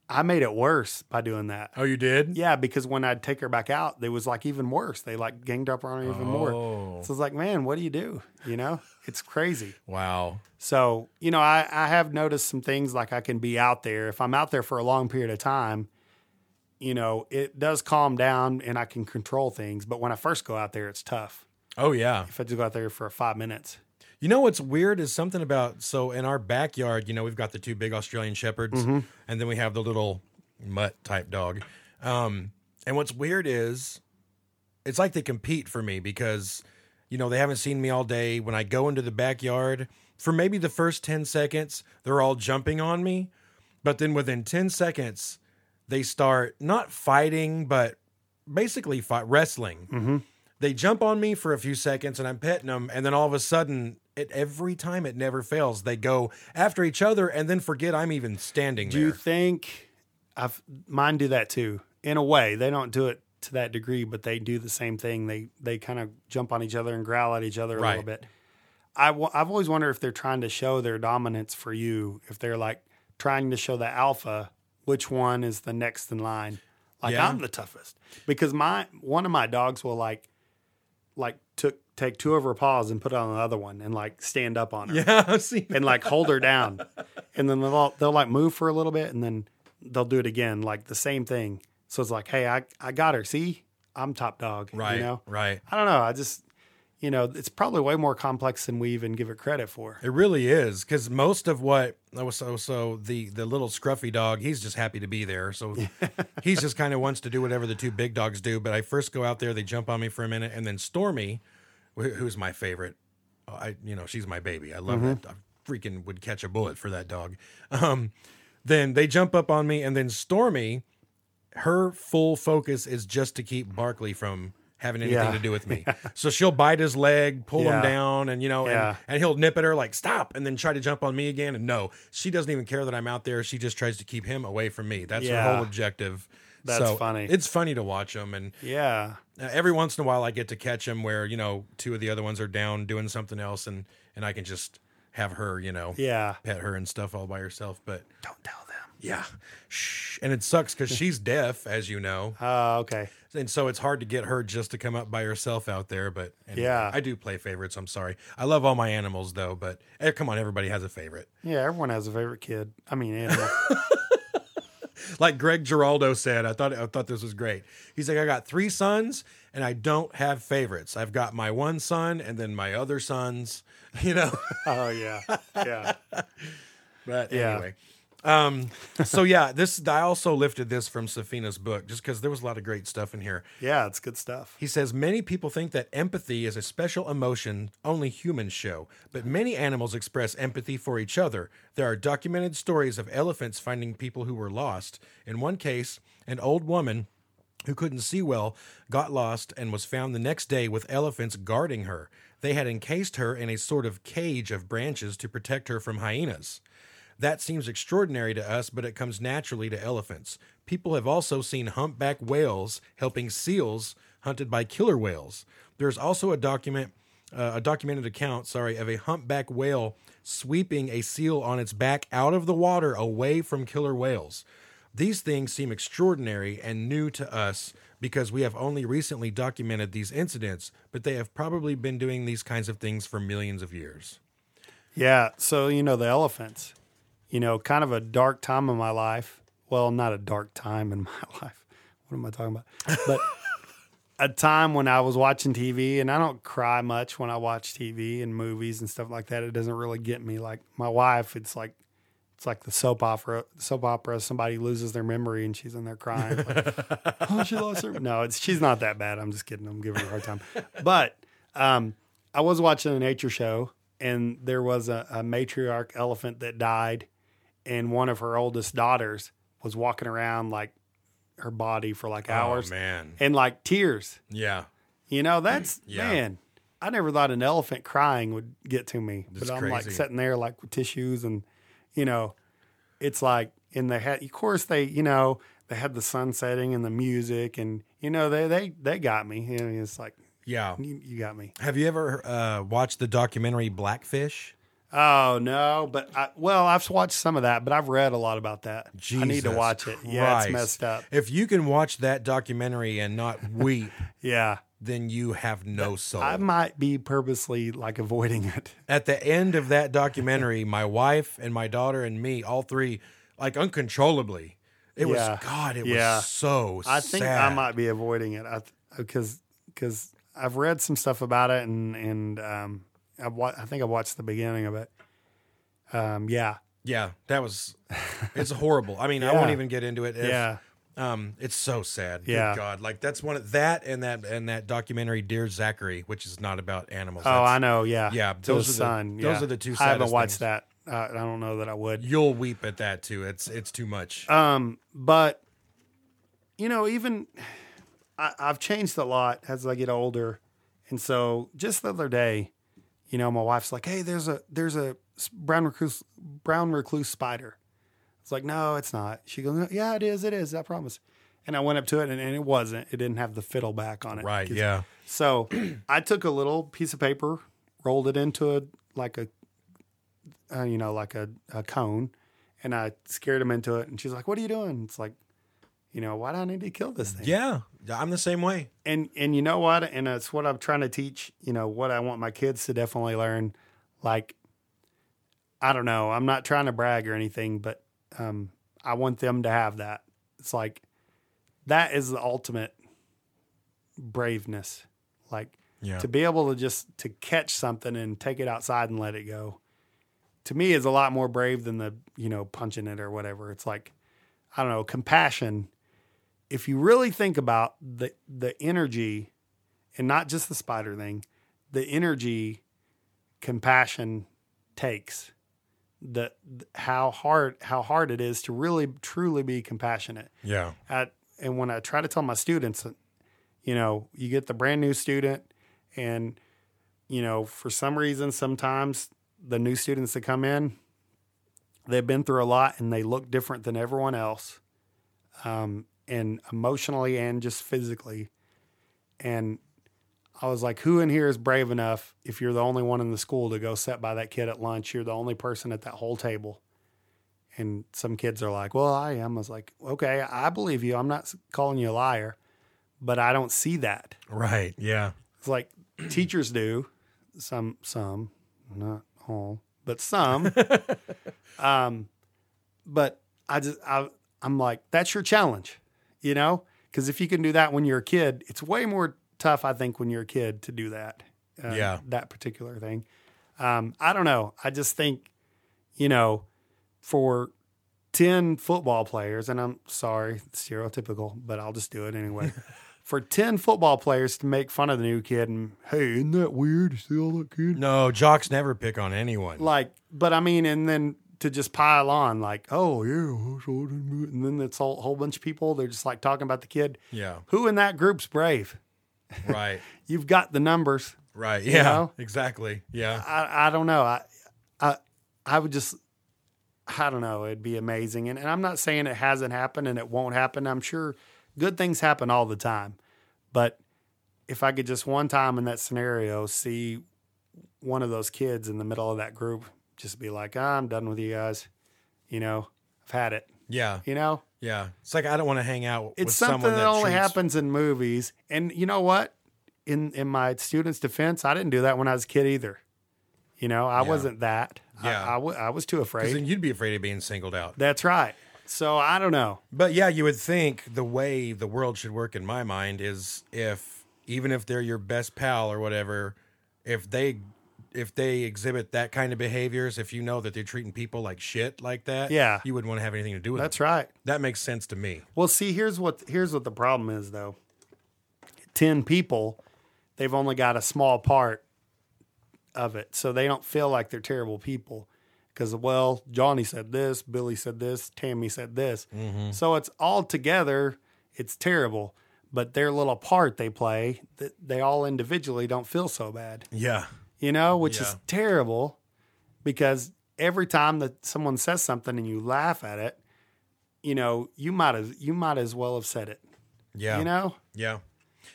I made it worse by doing that. Oh, you did? Yeah, because when I'd take her back out, they was like even worse. They like ganged up on her even more. Oh. So it's like, man, what do you do? You know, it's crazy. Wow. So, you know, I, I have noticed some things like I can be out there. If I'm out there for a long period of time, you know, it does calm down and I can control things. But when I first go out there, it's tough. Oh, yeah. If I just go out there for five minutes. You know what's weird is something about so in our backyard, you know, we've got the two big Australian shepherds, Mm-hmm. and then we have the little mutt type dog. Um, and what's weird is it's like they compete for me because you know they haven't seen me all day. When I go into the backyard for maybe the first ten seconds, they're all jumping on me, but then within ten seconds, they start not fighting, but basically fight wrestling they jump on me for a few seconds and I'm petting them, and then all of a sudden, it every time it never fails. They go after each other and then forget I'm even standing Do there. you think I've mine do that too? In a way, they don't do it to that degree, but they do the same thing. They they kind of jump on each other and growl at each other a Right. little bit. I w- I've always wondered if they're trying to show their dominance for you. If they're like trying to show the alpha, which one is the next in line? Like Yeah. I'm the toughest because my one of my dogs will like like took take two of her paws and put it on the other one and like stand up on her yeah, I've seen and like hold her down, and then they'll they'll like move for a little bit, and then they'll do it again, like the same thing. So it's like, hey, I I got her. See, I'm top dog. right, You know, right. I don't know. I just you know, it's probably way more complex than we even give it credit for. It really is because most of what oh, so so the the little scruffy dog, he's just happy to be there. So he's just kind of wants to do whatever the two big dogs do. But I first go out there, they jump on me for a minute, and then Stormy, who's my favorite, I you know she's my baby. I love Mm-hmm. that. I freaking would catch a bullet for that dog. Um, then they jump up on me, and then Stormy, her full focus is just to keep Barkley from having anything Yeah. to do with me. So she'll bite his leg, pull him down, and you know, and, Yeah. and he'll nip at her like stop, and then try to jump on me again. And no, she doesn't even care that I'm out there. She just tries to keep him away from me. That's her whole objective. That's So funny. It's funny to watch them, and Yeah, uh, every once in a while I get to catch them where you know two of the other ones are down doing something else, and and I can just have her, you know, Yeah. pet her and stuff all by herself. But Don't tell them. Yeah, shh. And it sucks because she's deaf, as you know, Oh, okay. and so it's hard to get her just to come up by herself out there. But anyway, Yeah. I do play favorites. I'm sorry. I love all my animals though, but eh, come on, everybody has a favorite. Yeah, everyone has a favorite kid. I mean, animal. like Greg Giraldo said, I thought I thought this was great. He's like, I got three sons and I don't have favorites. I've got my one son and then my other sons, you know. oh yeah, yeah. But Yeah. anyway. Um so yeah, this I also lifted this from Safina's book just because there was a lot of great stuff in here. Yeah, it's good stuff. He says many people think that empathy is a special emotion only humans show, but many animals express empathy for each other. There are documented stories of elephants finding people who were lost. In one case, an old woman who couldn't see well got lost and was found the next day with elephants guarding her. They had encased her in a sort of cage of branches to protect her from hyenas. That seems extraordinary to us, but it comes naturally to elephants. People have also seen humpback whales helping seals hunted by killer whales. There's also a document, uh, a documented account, sorry, of a humpback whale sweeping a seal on its back out of the water away from killer whales. These things seem extraordinary and new to us because we have only recently documented these incidents, but they have probably been doing these kinds of things for millions of years. Yeah. So, you know, the elephants, you know, kind of a dark time in my life. Well, not a dark time in my life. What am I talking about? But a time when I was watching TV, and I don't cry much when I watch TV and movies and stuff like that. It doesn't really get me. Like my wife, it's like, it's like the soap opera. Soap opera. Somebody loses their memory and she's in there crying. Like, oh, she lost her. No, it's she's not that bad. I'm just kidding. I'm giving her a hard time. But um, I was watching a nature show, and there was a, a matriarch elephant that died, and one of her oldest daughters was walking around like her body for like hours, Oh man. and like tears. Yeah. You know, that's Yeah. man. I never thought an elephant crying would get to me, That's but I'm like crazy. sitting there like with tissues, and you know, it's like in the head. Of course, they you know they had the sun setting and the music, and you know they they they got me. You know, it's like Yeah. you, you got me. Have you ever uh, watched the documentary Blackfish? Oh no, but I, well, I've watched some of that, but I've read a lot about that. I need to watch it. Yeah, it's messed up. If you can watch that documentary and not weep, Yeah, then you have no soul. I might be purposely like avoiding it. At the end of that documentary, my wife and my daughter and me, all three, like uncontrollably. It Yeah. was God. It Yeah. was so. I think sad. I might be avoiding it. I because because I've read some stuff about it and and um I wa- I think I watched the beginning of it. Um yeah Yeah, that was. It's horrible. I mean, I won't Yeah. even get into it. If- yeah Um, it's so sad. Good Yeah. God, like that's one of that and that and that documentary, Dear Zachary, which is not about animals. oh That's- I know yeah yeah, To those are the- sun those yeah. are the two I haven't saddest watched that. Uh, I don't know that I would. You'll weep at that too. It's it's too much. Um, but you know, even I, I've changed a lot as I get older, and so just the other day, you know, my wife's like, "Hey, there's a there's a brown recluse brown recluse spider." It's like, "No, it's not." She goes, "Yeah, it is. It is. I promise." And I went up to it, and, and it wasn't. It didn't have the fiddle back on it. Right. Yeah. So I took a little piece of paper, rolled it into a like a, uh, you know, like a, a cone, and I scared him into it. And she's like, "What are you doing?" It's like, you know, why do I need to kill this thing? Yeah, I'm the same way. And and you know what? And it's what I'm trying to teach. You know what I want my kids to definitely learn. Like, I don't know. I'm not trying to brag or anything, but um, I want them to have that. It's like that is the ultimate braveness. Like Yeah. to be able to just to catch something and take it outside and let it go to me is a lot more brave than the you know punching it or whatever it's like i don't know compassion if you really think about the the energy and not just the spider thing the energy compassion takes the how hard how hard it is to really truly be compassionate Yeah. at and when I try to tell my students, you know, you get the brand new student, and you know, for some reason, sometimes the new students that come in, they've been through a lot and they look different than everyone else, um, and emotionally and just physically, and I was like, who in here is brave enough if you're the only one in the school to go sit by that kid at lunch? You're the only person at that whole table. And some kids are like, well, I am. I was like, okay, I believe you. I'm not calling you a liar, but I don't see that. Right. Yeah. It's like teachers do. Some, some, not all, but some. um, but I just, I, I'm like, that's your challenge, you know? Because if you can do that when you're a kid, it's way more tough, I think, when you're a kid to do that. uh, Yeah. That particular thing. Um, I don't know. I just think, you know, for 10 football players, and I'm sorry, stereotypical, but I'll just do it anyway. for 10 football players to make fun of the new kid and, hey, isn't that weird? You see all that kid? No, jocks never pick on anyone. Like, but I mean, and then to just pile on, like, oh, yeah, so I didn't do it. and then it's a whole, bunch of people, they're just like talking about the kid. Yeah. Who in that group's brave? Right. You've got the numbers. Right. Yeah. know? Exactly. Yeah. I, I don't know. I, I, I would just, I don't know. It'd be amazing. And, and I'm not saying it hasn't happened and it won't happen. I'm sure good things happen all the time. But if I could just one time in that scenario see one of those kids in the middle of that group, just be like, ah, I'm done with you guys. You know, I've had it. Yeah. You know, Yeah. It's like I don't want to hang out with it's something that, only treats- happens in movies. And you know what? In in my students' defense, I didn't do that when I was a kid either. You know, I Yeah. wasn't that. Yeah. I, I was too afraid. then you'd be afraid of being singled out. That's right. So I don't know. But yeah, you would think the way the world should work in my mind is if even if they're your best pal or whatever, if they if they exhibit that kind of behaviors, if you know that they're treating people like shit like that, Yeah. you wouldn't want to have anything to do with That's them. right. That makes sense to me. Well, see, here's what here's what the problem is though. Ten people, they've only got a small part of it, so they don't feel like they're terrible people. Because well, Johnny said this, Billy said this, Tammy said this, mm-hmm. so it's all together. It's terrible, but their little part they play, they all individually don't feel so bad. Yeah. You know, which is terrible because every time that someone says something and you laugh at it, you know, you might as you might as well have said it. Yeah. You know? Yeah.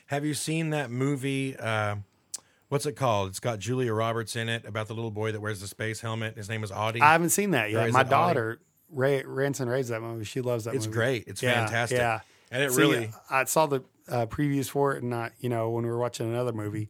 Have you seen that movie? Uh, what's it called? It's got Julia Roberts in it about the little boy that wears the space helmet. His name is Auggie. I haven't seen that yet. My daughter, Ray Ranson raised that movie. She loves that it's movie. great. It's Yeah, fantastic. Yeah. And it See, really, I saw the uh, previews for it, and not, you know, when we were watching another movie,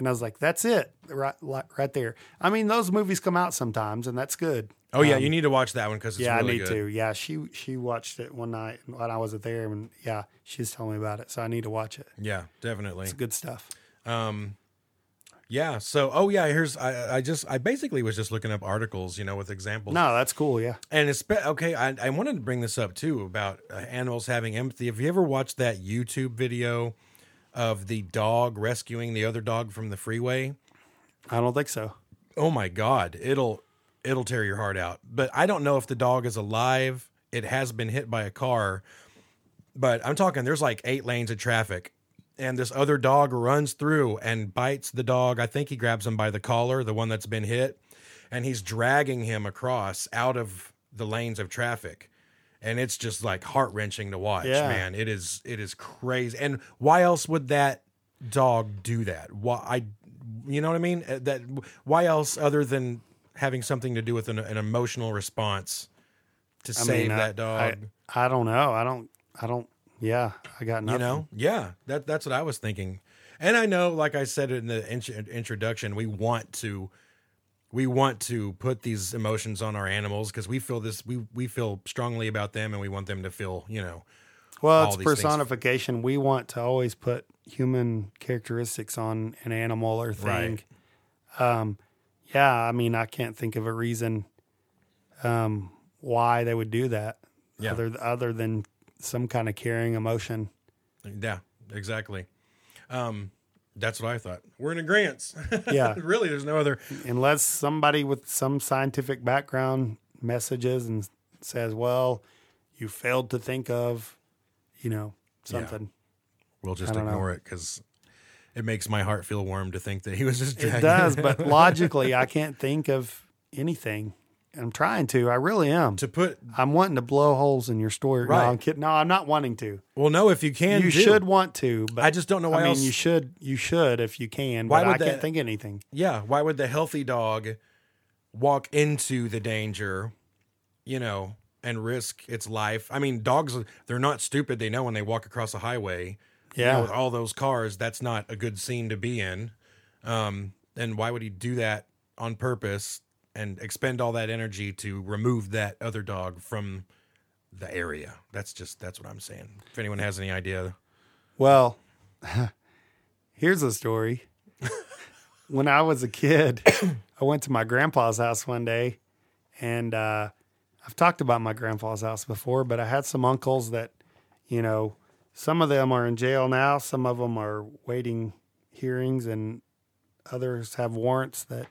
and I was like, "That's it, right, right there." I mean, those movies come out sometimes, and that's good. oh yeah, Um, you need to watch that one because yeah, really I need good. to. Yeah, she she watched it one night when I wasn't there, and yeah, she's telling me about it, so I need to watch it. Yeah, definitely. It's good stuff. Um, yeah. So, oh yeah, here's I I just I basically was just looking up articles, you know, with examples. No, that's cool. Yeah, And it's okay. I, I wanted to bring this up too about uh, animals having empathy. Have you ever watched that YouTube video of the dog rescuing the other dog from the freeway? I don't think so. Oh my god, it'll it'll tear your heart out. But I don't know if the dog is alive. It has been hit by a car. But I'm talking there's like 8 lanes of traffic and this other dog runs through and bites the dog. I think he grabs him by the collar, the one that's been hit, and he's dragging him across out of the lanes of traffic. And it's just like heart-wrenching to watch, Yeah. man. It is it is crazy. And why else would that dog do that? Why I you know what I mean? Uh, That why else other than having something to do with an, an emotional response to I save mean, I- that dog? I, I don't know. I don't. I don't. Yeah, I got nothing. you know yeah that that's what i was thinking and i know like i said in the int- introduction we want to we want to put these emotions on our animals because we feel this we we feel strongly about them and we want them to feel you know Well, it's these things. personification. We want to always put human characteristics on an animal or thing. Um, yeah, I mean, I can't think of a reason um, why they would do that. Yeah. Other other than some kind of caring emotion. yeah exactly um that's what i thought we're in agreement Yeah. really there's no other Unless somebody with some scientific background messages and says, "Well, you failed to think of," you know, something. we'll just I don't know. ignore it because it makes my heart feel warm to think that he was just It does, but logically, I can't think of anything. I'm trying to. I really am. To put I'm wanting to blow holes in your story. Right. No, I'm kidding. No, I'm not wanting to. well, no, if you can, you do. should want to, but I just don't know why I mean, you should. You should if you can. Why But would I can't think of anything. Yeah, why would the healthy dog walk into the danger, you know, and risk its life? I mean, dogs they're not stupid. They know when they walk across a highway, you know, Yeah. with all those cars, that's not a good scene to be in. Um, and why would he do that on purpose and expend all that energy to remove that other dog from the area? That's just that's what I'm saying. If anyone has any idea, Well, here's a story. when I was a kid, I went to my grandpa's house one day, and uh, I've talked about my grandpa's house before, but I had some uncles that, you know, some of them are in jail now, some of them are waiting hearings, and others have warrants that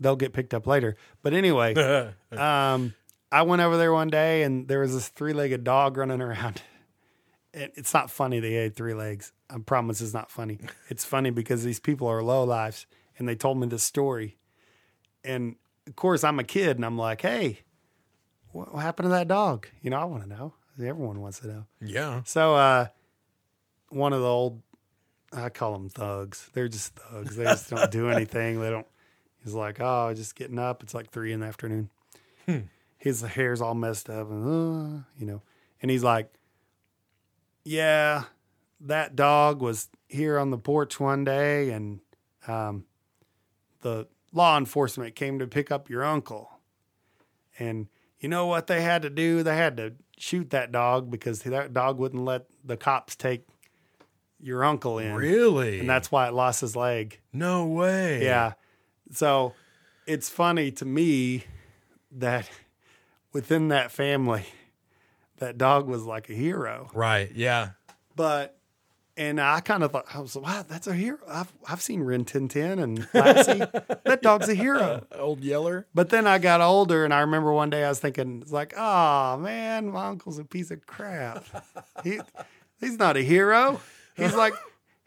they'll get picked up later. But anyway, um, I went over there one day, and there was this three legged dog running around it, it's not funny they had three legs. I promise it's not funny. It's funny because these people are low lives and they told me this story. And of course, I'm a kid and I'm like, hey, what, what happened to that dog? You know, I want to know. Everyone wants to know. yeah, So, uh, one of the old, I call them thugs. They're just thugs. They just don't do anything. They don't, he's like, oh, just getting up. It's like three in the afternoon. His hair's all messed up and, uh, you know, and he's like, yeah, that dog was here on the porch one day and, um, the law enforcement came to pick up your uncle. And you know what they had to do? They had to shoot that dog because that dog wouldn't let the cops take your uncle in. really, And that's why it lost his leg. no way. Yeah. So it's funny to me that within that family, that dog was like a hero. right. Yeah. But and I kind of thought I was like, wow, that's a hero. I've I've seen Rin Tin Tin and Lassie. that dog's a hero. Old Yeller. But then I got older, and I remember one day I was thinking, it's like, oh man, my uncle's a piece of crap. He, he's not a hero. He's like,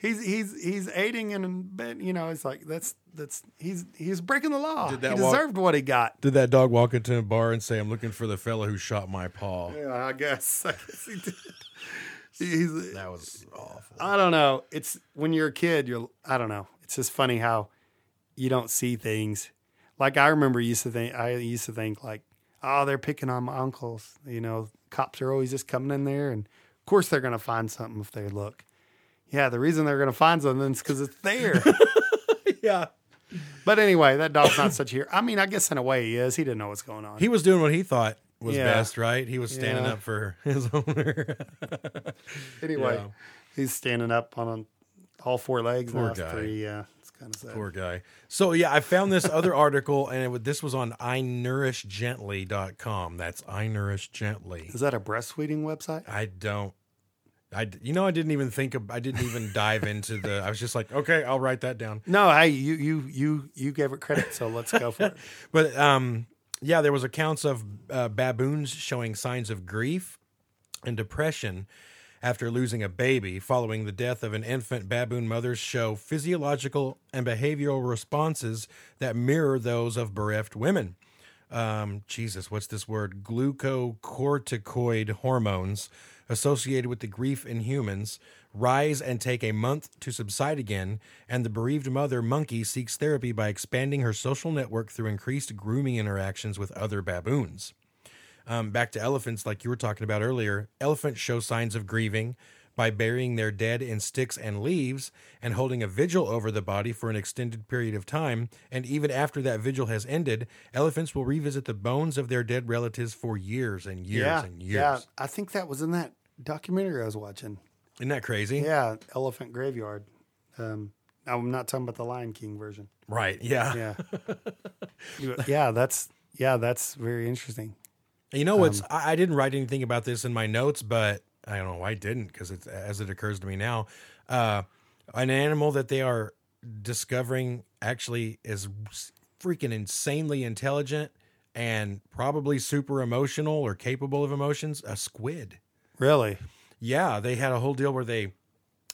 he's he's he's aiding and you know, it's like that's that's he's he's breaking the law. Did He that walk- deserved what he got. Did that dog walk into a bar and say, "I'm looking for the fella who shot my paw"? Yeah, I guess. I guess he did. He's, uh, That was awful. I don't know. It's when you're a kid, you're I don't know. It's just funny how you don't see things. Like I remember used to think I used to think like, oh, they're picking on my uncles. You know, cops are always just coming in there and of course they're gonna find something if they look. Yeah, the reason they're gonna find something is because it's there. Yeah. but anyway, that dog's not such a hero. I mean, I guess in a way he is. He didn't know what's going on. He was doing what he thought was Yeah. best, right? He was standing Yeah. up for his owner. anyway, Yeah. he's standing up on all four legs Poor now. guy. Three, yeah, uh, it's kind of sad. Poor guy. So yeah, I found this other article, and it, wa- this was on iNourishGently.com. That's I Nourish Gently. Is that a breastfeeding website? I don't. I you know I didn't even think of I didn't even dive into the I was just like okay I'll write that down No, I, you you you you gave it credit, so let's go for it. But um, yeah, there was accounts of uh, baboons showing signs of grief and depression after losing a baby. Following the death of an infant, baboon mothers show physiological and behavioral responses that mirror those of bereft women. Um, Jesus, what's this word? Glucocorticoid hormones associated with the grief in humans rise and take a month to subside again, and the bereaved mother monkey seeks therapy by expanding her social network through increased grooming interactions with other baboons. Um, back to elephants, like you were talking about earlier, elephants show signs of grieving by burying their dead in sticks and leaves and holding a vigil over the body for an extended period of time. And even after that vigil has ended, elephants will revisit the bones of their dead relatives for years and years yeah, and years. yeah. I think that was in that documentary I was watching. Isn't that crazy? Yeah, Elephant Graveyard. Um, I'm not talking about the Lion King version. Right. Yeah. Yeah, yeah. That's yeah, that's very interesting. You know what's? Um, I, I didn't write anything about this in my notes, but I don't know why I didn't because it's as it occurs to me now. Uh, an animal that they are discovering actually is freaking insanely intelligent and probably super emotional or capable of emotions. A squid. Really? Yeah, they had a whole deal where they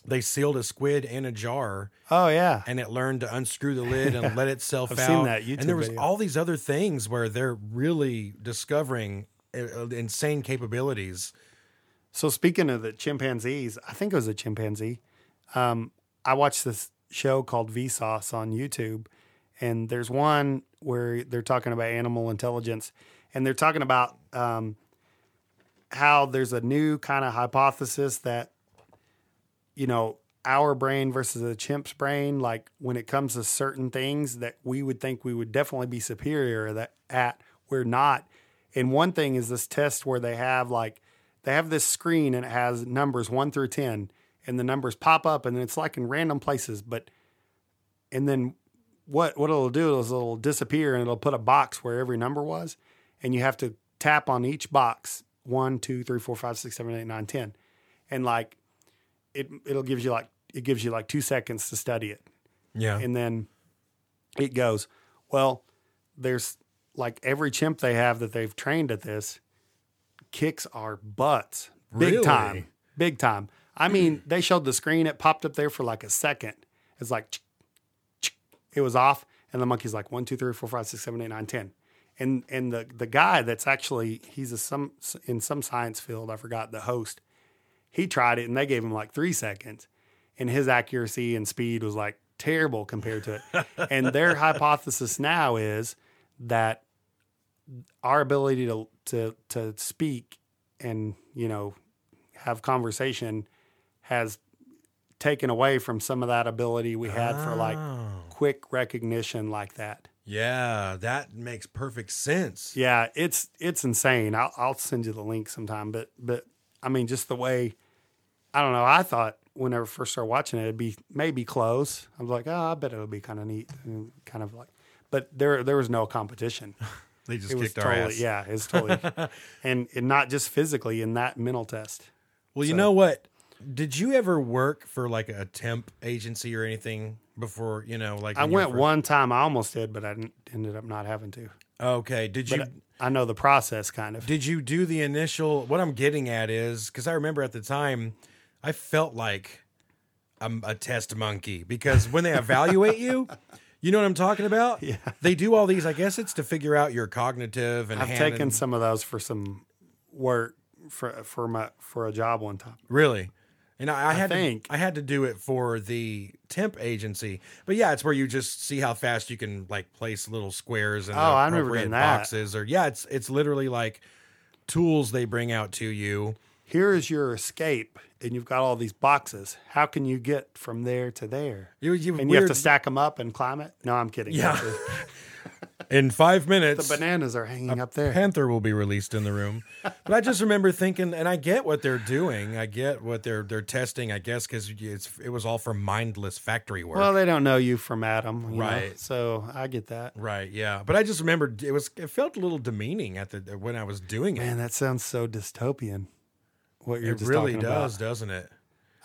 they sealed a squid in a jar Oh yeah. and it learned to unscrew the lid and let itself I've out. seen that YouTube and there was video. all these other things where they're really discovering uh, insane capabilities. So speaking of the chimpanzees, I think it was a chimpanzee. Um, I watched this show called Vsauce on YouTube, and there's one where they're talking about animal intelligence, and they're talking about um, how there's a new kind of hypothesis that you know our brain versus a chimp's brain, like when it comes to certain things that we would think we would definitely be superior that at, we're not. And one thing is this test where they have like they have this screen and it has numbers one through ten, and the numbers pop up and it's like in random places, but and then what what it'll do is it'll disappear and it'll put a box where every number was, and you have to tap on each box one, two, three, four, five, six, seven, eight, nine, ten, and like it it'll gives you like it gives you like two seconds to study it Yeah. and then it goes well there's like every chimp they have that they've trained at this kicks our butts big Really? time big time. I hmm. mean they showed the screen it popped up there for like a second. It's like it was off and the monkey's like one two three four five six seven eight nine ten. And and the the guy that's actually he's a some in some science field i forgot the host he tried it and they gave him like three seconds. And his accuracy and speed was like terrible compared to it. And their hypothesis now is that our ability to to to speak and you know have conversation has taken away from some of that ability we had for like Oh. quick recognition like that Yeah, that makes perfect sense. yeah, it's it's insane. I'll I'll send you the link sometime. But but I mean, just the way I don't know. I thought whenever I first started watching it, it'd be maybe close. I was like, oh, I bet it would be kind of neat, and kind of like. But there there was no competition. They just kicked our totally ass. yeah, it's totally, and and not just physically in that mental test. Well, you know what? Did you ever work for like a temp agency or anything before? You know, like I when you were went first- one time. I almost did, but I ended up not having to. Okay. Did you But I know the process kind of. did you do the initial? What I'm getting at is because I remember at the time, I felt like I'm a test monkey because when they evaluate you. You know what I'm talking about? Yeah. They do all these. I guess it's to figure out your cognitive and I've taken and- some of those for some work for for my for a job one time. Really? And I, I had think. to I had to do it for the temp agency. But yeah, it's where you just see how fast you can like place little squares and Oh, I remember doing that. boxes or yeah, it's it's literally like tools they bring out to you. Here is your escape and you've got all these boxes how can you get from there to there You, you, and you have to stack them up and climb it no i'm kidding Yeah. In five minutes the bananas are hanging up there Panther will be released in the room. But I just remember thinking, and I get what they're doing. I get what they're they're testing. I guess because it's it was all for mindless factory work. well they don't know you from adam you know, Right. so i get that right? Yeah. But I just remembered it was it felt a little demeaning at the when I was doing it. man that sounds so dystopian what you're it just really talking does, about. doesn't it?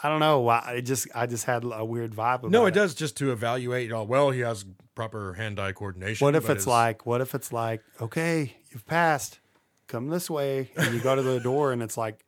i don't know why it just i just had a weird vibe about No, it does just to evaluate. Oh, well, he has proper hand-eye coordination. what if but it's like what if it's like okay you've passed come this way and you go to the door and it's like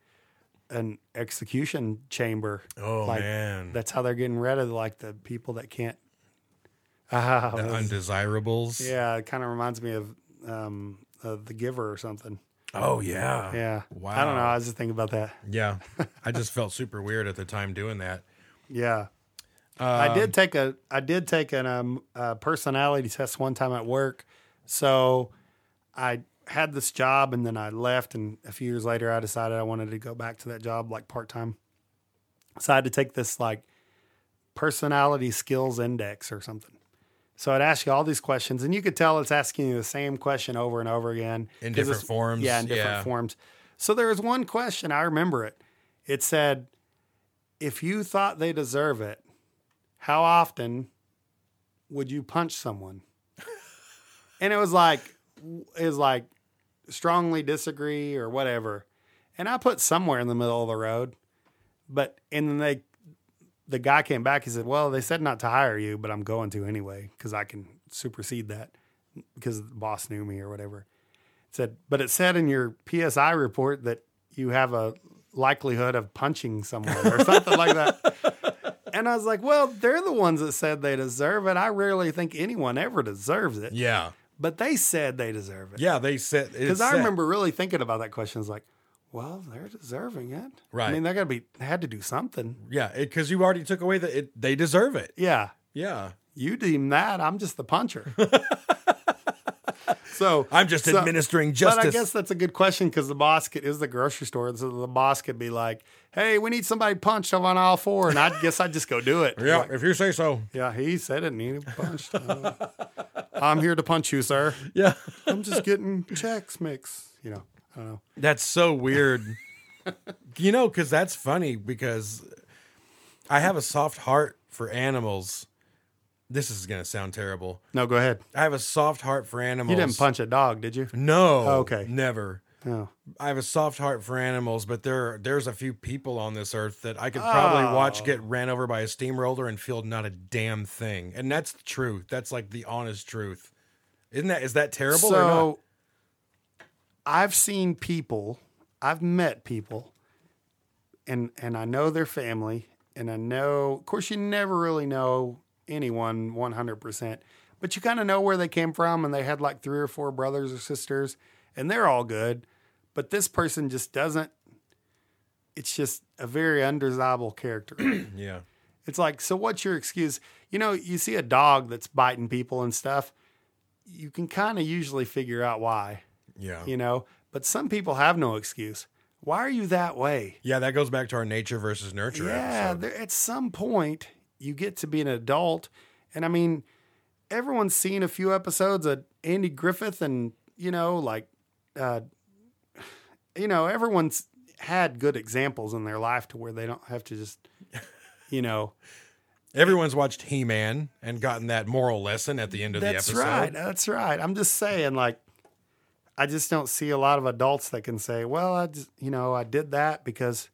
an execution chamber Oh like, man, That's how they're getting rid of like the people that can't. Ah, the undesirables? yeah, it kind of reminds me of um, of the Giver or something. Oh yeah. Yeah. Wow. I don't know. I was just thinking about that. Yeah. I just felt super weird at the time doing that. Yeah. Um, I did take a I did take an um, a personality test one time at work. So I had this job and then I left and a few years later I decided I wanted to go back to that job like part time. So I had to take this like personality skills index or something. So I'd ask you all these questions and you could tell it's asking you the same question over and over again. in different forms, Yeah, in different yeah. forms. So there was one question, I remember it. It said, if you thought they deserve it, how often would you punch someone? and it was like, it was like strongly disagree or whatever. And I put somewhere in the middle of the road, but and then they, the guy came back. He said, "Well, they said not to hire you, but I'm going to anyway because I can supersede that because the boss knew me or whatever." It said, but it said in your PSI report that you have a likelihood of punching someone or something like that. And I was like, well, they're the ones that said they deserve it. I rarely think anyone ever deserves it. Yeah. But they said they deserve it. Yeah, they said Because I remember really thinking about that question. It's like, well, they're deserving it. Right. I mean, they got to be, had to do something. Yeah, because you already took away the it, they deserve it. Yeah. Yeah. You deem that. I'm just the puncher. so I'm just so- administering justice. But I guess that's a good question because the boss could, is the grocery store. So the boss could be like, hey, we need somebody punched on aisle four. And I guess I'd just go do it. yeah, Like, if you say so. yeah, he said it needed punched. Uh, I'm here to punch you, sir. Yeah. I'm just getting checks mix. You know, I don't know. That's so weird. you know, because that's funny because I have a soft heart for animals. This is going to sound terrible. No, go ahead. I have a soft heart for animals. You didn't punch a dog, did you? No. Oh, okay. Never. No. I have a soft heart for animals, but there there's a few people on this earth that I could oh. probably watch Oh. get ran over by a steamroller and feel not a damn thing. And that's the truth. That's like the honest truth. Isn't that is that terrible or not? So I've seen people, I've met people, and and I know their family, and I know, of course, you never really know anyone one hundred percent, but you kind of know where they came from, and they had like three or four brothers or sisters, and they're all good, but this person just doesn't. It's just a very undesirable character. Yeah. It's like, so what's your excuse? You know, you see a dog that's biting people and stuff, you can kind of usually figure out why, Yeah. you know, but some people have no excuse. Why are you that way? Yeah, that goes back to our nature versus nurture Yeah, there, at some point, you get to be an adult. And I mean, everyone's seen a few episodes of Andy Griffith and, you know, like, uh, you know, everyone's had good examples in their life to where they don't have to just, you know, Everyone's watched He Man and gotten that moral lesson at the end of That's the episode. That's right. That's right. I'm just saying, like, I just don't see a lot of adults that can say, "Well, I just, you know, I did that because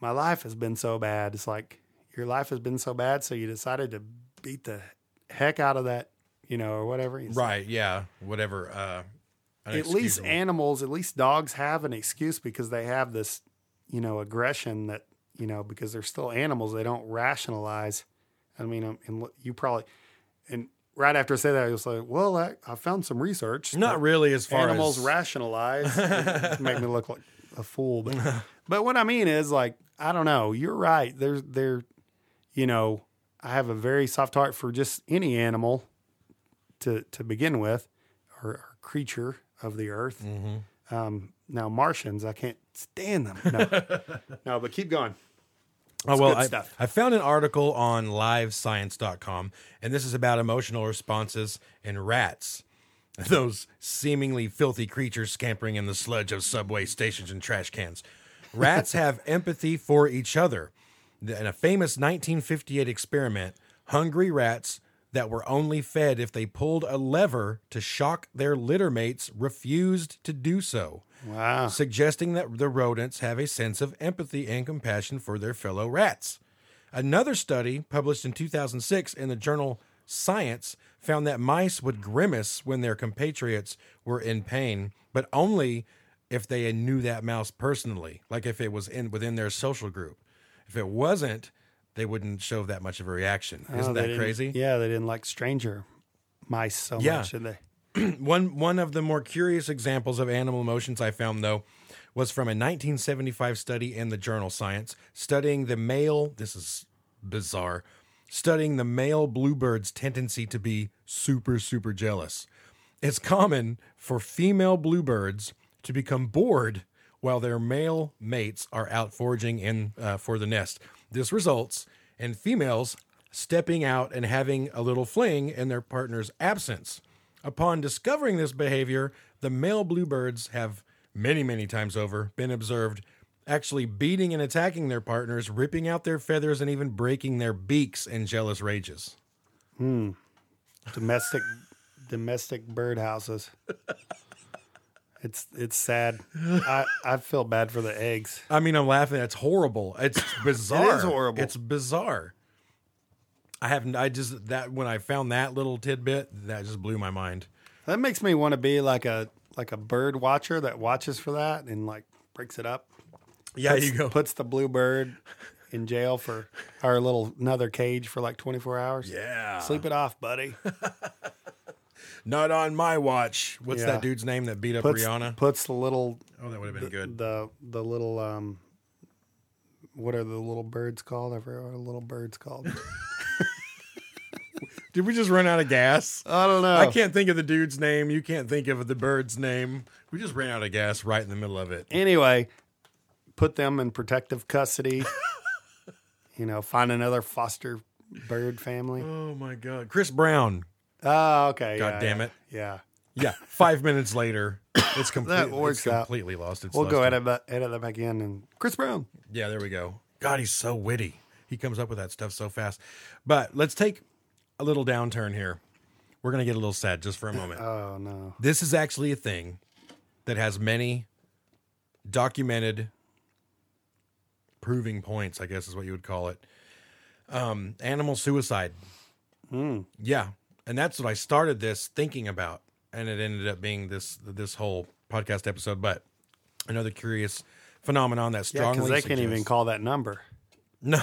my life has been so bad." It's like your life has been so bad, so you decided to beat the heck out of that, you know, or whatever. It's Right, yeah. Whatever. Uh At least animals, at least dogs have an excuse because they have this, you know, aggression that you know because they're still animals. They don't rationalize. I mean, um, and you probably and right after I say that, I was like, "Well, I, I found some research." not really as far as animals as rationalize. Make me look like a fool but but what i mean is like i don't know. You're right. There's there you know i have a very soft heart for just any animal to to begin with or, or creature of the earth. Mm-hmm. um now martians i can't stand them. No. No but keep going Oh well, I. I found an article on livescience.com and this is about emotional responses in rats. Those seemingly filthy creatures scampering in the sludge of subway stations and trash cans. Rats have empathy for each other. In a famous 1958 experiment, hungry rats that were only fed if they pulled a lever to shock their litter mates refused to do so wow suggesting that the rodents have a sense of empathy and compassion for their fellow rats. Another study published in 2006 in the journal Science found that mice would grimace when their compatriots were in pain, but only if they knew that mouse personally, like if it was in within their social group. If it wasn't, they wouldn't show that much of a reaction. Oh, Isn't they that crazy? yeah they didn't like stranger mice so Yeah. much did they One one of the more curious examples of animal emotions I found though was from a 1975 study in the journal Science studying the male this is bizarre studying the male bluebird's tendency to be super super jealous. It's common for female bluebirds to become bored while their male mates are out foraging in uh, for the nest. This results in females stepping out and having a little fling in their partner's absence. Upon discovering this behavior, the male bluebirds have many, many times over been observed actually beating and attacking their partners, ripping out their feathers, and even breaking their beaks in jealous rages. Hmm. domestic domestic birdhouses. It's it's sad. I, I feel bad for the eggs. I mean, I'm laughing. It's horrible. It's bizarre. It is horrible. It's bizarre. I haven't. I just that when I found that little tidbit, that just blew my mind. That makes me want to be like a like a bird watcher that watches for that and like breaks it up. Yeah, puts, you go. Puts the blue bird in jail for our little another cage for like 24 hours. Yeah. Sleep it off, buddy. Not on my watch. What's Yeah. that dude's name that beat up Puts, Rihanna? puts the little Oh, that would have been good. the the little um what are the little birds called? I forgot what a little birds called. Did we just run out of gas? I don't know. I can't think of the dude's name. You can't think of the bird's name. We just ran out of gas right in the middle of it. Anyway, put them in protective custody. you know, find another foster bird family. Oh my god, Chris Brown. Oh, okay. God yeah, damn yeah, it. Yeah. Yeah, five minutes later, it's completely works it's out. lost its. We'll go edit that, edit that back in and Chris Brown. Yeah, there we go. God, he's so witty. He comes up with that stuff so fast. But let's take a little downturn here. We're gonna get a little sad just for a moment. Oh no. this is actually a thing that has many documented proving points, I guess is what you would call it. Um, animal suicide. Yeah. And that's what I started this thinking about. And it ended up being this this whole podcast episode. But another curious phenomenon that Yeah, strongly because they can't even call that number. No.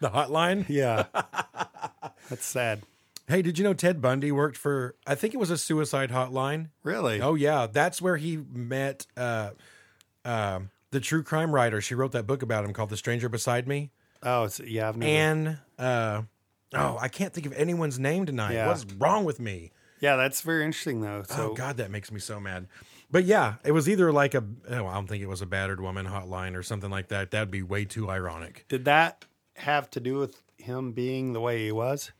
The hotline? Yeah. That's sad. Hey, did you know Ted Bundy worked for I think it was a suicide hotline? Really? Oh yeah, that's where he met uh, uh, the true crime writer. She wrote that book about him called "The Stranger Beside Me." Oh, it's, yeah. I've never. And uh, oh, I can't think of anyone's name tonight. Yeah. What's wrong with me? yeah, that's very interesting though. So oh God, that makes me so mad. But yeah, it was either like a oh, I don't think it was a battered woman hotline or something like that. That'd be way too ironic. did that have to do with him being the way he was?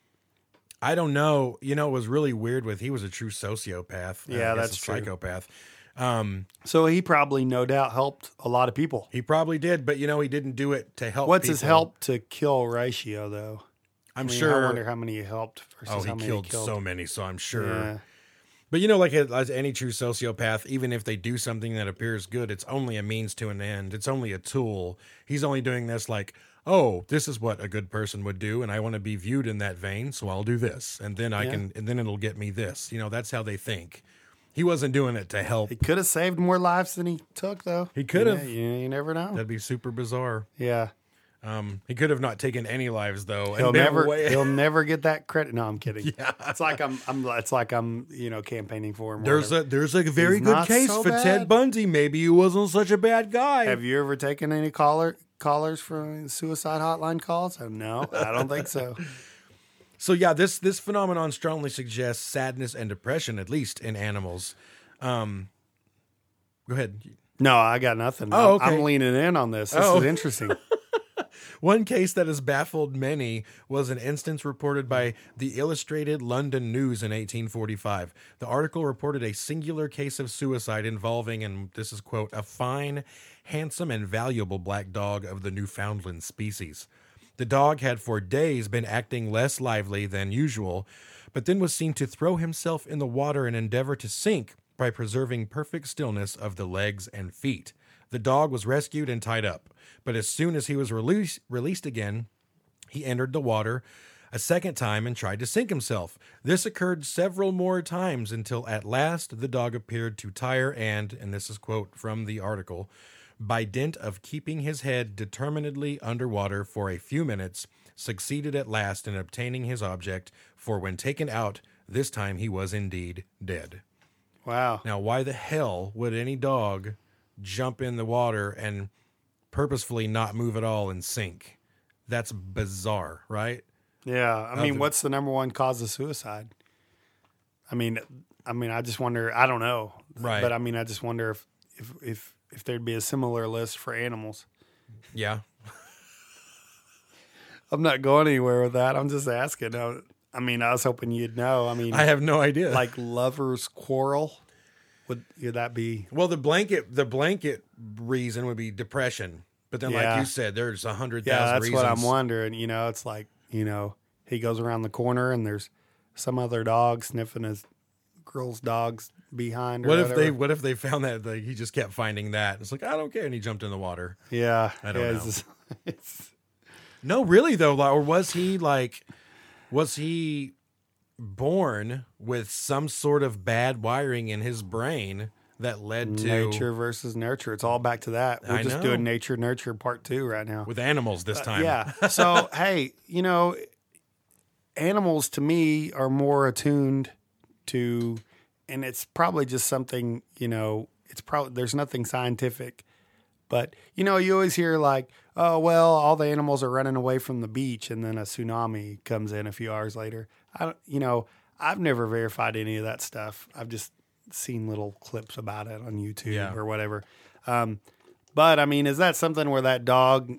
I don't know. You know, it was really weird. With he was a true sociopath. uh, Yeah, guess that's a true. psychopath. Um, So he probably, no doubt, helped a lot of people. he probably did, but you know, he didn't do it to help. What's his help to kill ratio though? I'm I mean, sure. I wonder how many he helped versus Oh, how he many killed, he killed. so many, so I'm sure. Yeah. But you know, like as any true sociopath, even if they do something that appears good, it's only a means to an end. It's only a tool. He's only doing this like, oh, this is what a good person would do, and I want to be viewed in that vein, so I'll do this, and then I Yeah. can, and then it'll get me this. You know, that's how they think. He wasn't doing it to help. He could have saved more lives than he took, though. He could You have. know, You, you never know. That'd be super bizarre. yeah, Um, he could have not taken any lives though. he'll never he'll never get that credit. No, I'm kidding. Yeah. it's like I'm I'm it's like I'm you know campaigning for him. There's whatever. a there's a very He's good case so for Ted. Bundy. Maybe he wasn't such a bad guy. Have you ever taken any caller callers from suicide hotline calls? No, I don't think so. So yeah, this this phenomenon strongly suggests sadness and depression, at least in animals. Um, go ahead. No, I got nothing. Oh, I'm- I'm leaning in on this. This Oh. is interesting. One case that has baffled many was an instance reported by the Illustrated London News in 1845. The article reported a singular case of suicide involving, and this is quote, a fine, handsome, and valuable black dog of the Newfoundland species. The dog had for days been acting less lively than usual, but then was seen to throw himself in the water and endeavor to sink by preserving perfect stillness of the legs and feet. The dog was rescued and tied up, but as soon as he was released, released again, he entered the water a second time and tried to sink himself. This occurred several more times until at last the dog appeared to tire and, and this is quote from the article, by dint of keeping his head determinedly underwater for a few minutes, succeeded at last in obtaining his object, for when taken out, this time he was indeed dead. Wow. Now, why the hell would any dog jump in the water and purposefully not move at all and sink? That's bizarre, right? Yeah, I mean, what's the number one cause of suicide? I mean, I mean, I just wonder. I don't know, Right. But I mean, I just wonder if if if if there'd be a similar list for animals. Yeah. I'm not going anywhere with that. I'm just asking. I, I mean, I was hoping you'd know. I mean, I have no idea. like lovers quarrel. Would would that be? well, the blanket the blanket reason would be depression. But then Yeah. like you said, there's a hundred Yeah, that's reasons. what I'm wondering. You know, it's like you know, he goes around the corner and there's some other dog sniffing his girl's dogs behind. Or What if they what if they found that like, he just kept finding that? It's like, I don't care and he jumped in the water. Yeah, I don't yeah, know. it's it's- No, really though, like, or was he like, was he born with some sort of bad wiring in his brain that led to nature versus nurture. It's all back to that. We're I just know. doing nature nurture part two right now. with animals this time. Uh, Yeah. So hey, you know, animals to me are more attuned to, and it's probably just something you know. It's probably there's nothing scientific, but you know, you always hear like, oh well, all the animals are running away from the beach, and then a tsunami comes in a few hours later. I don't, you know, I've never verified any of that stuff. I've just seen little clips about it on YouTube Yeah. or whatever. Um, but I mean, is that something where that dog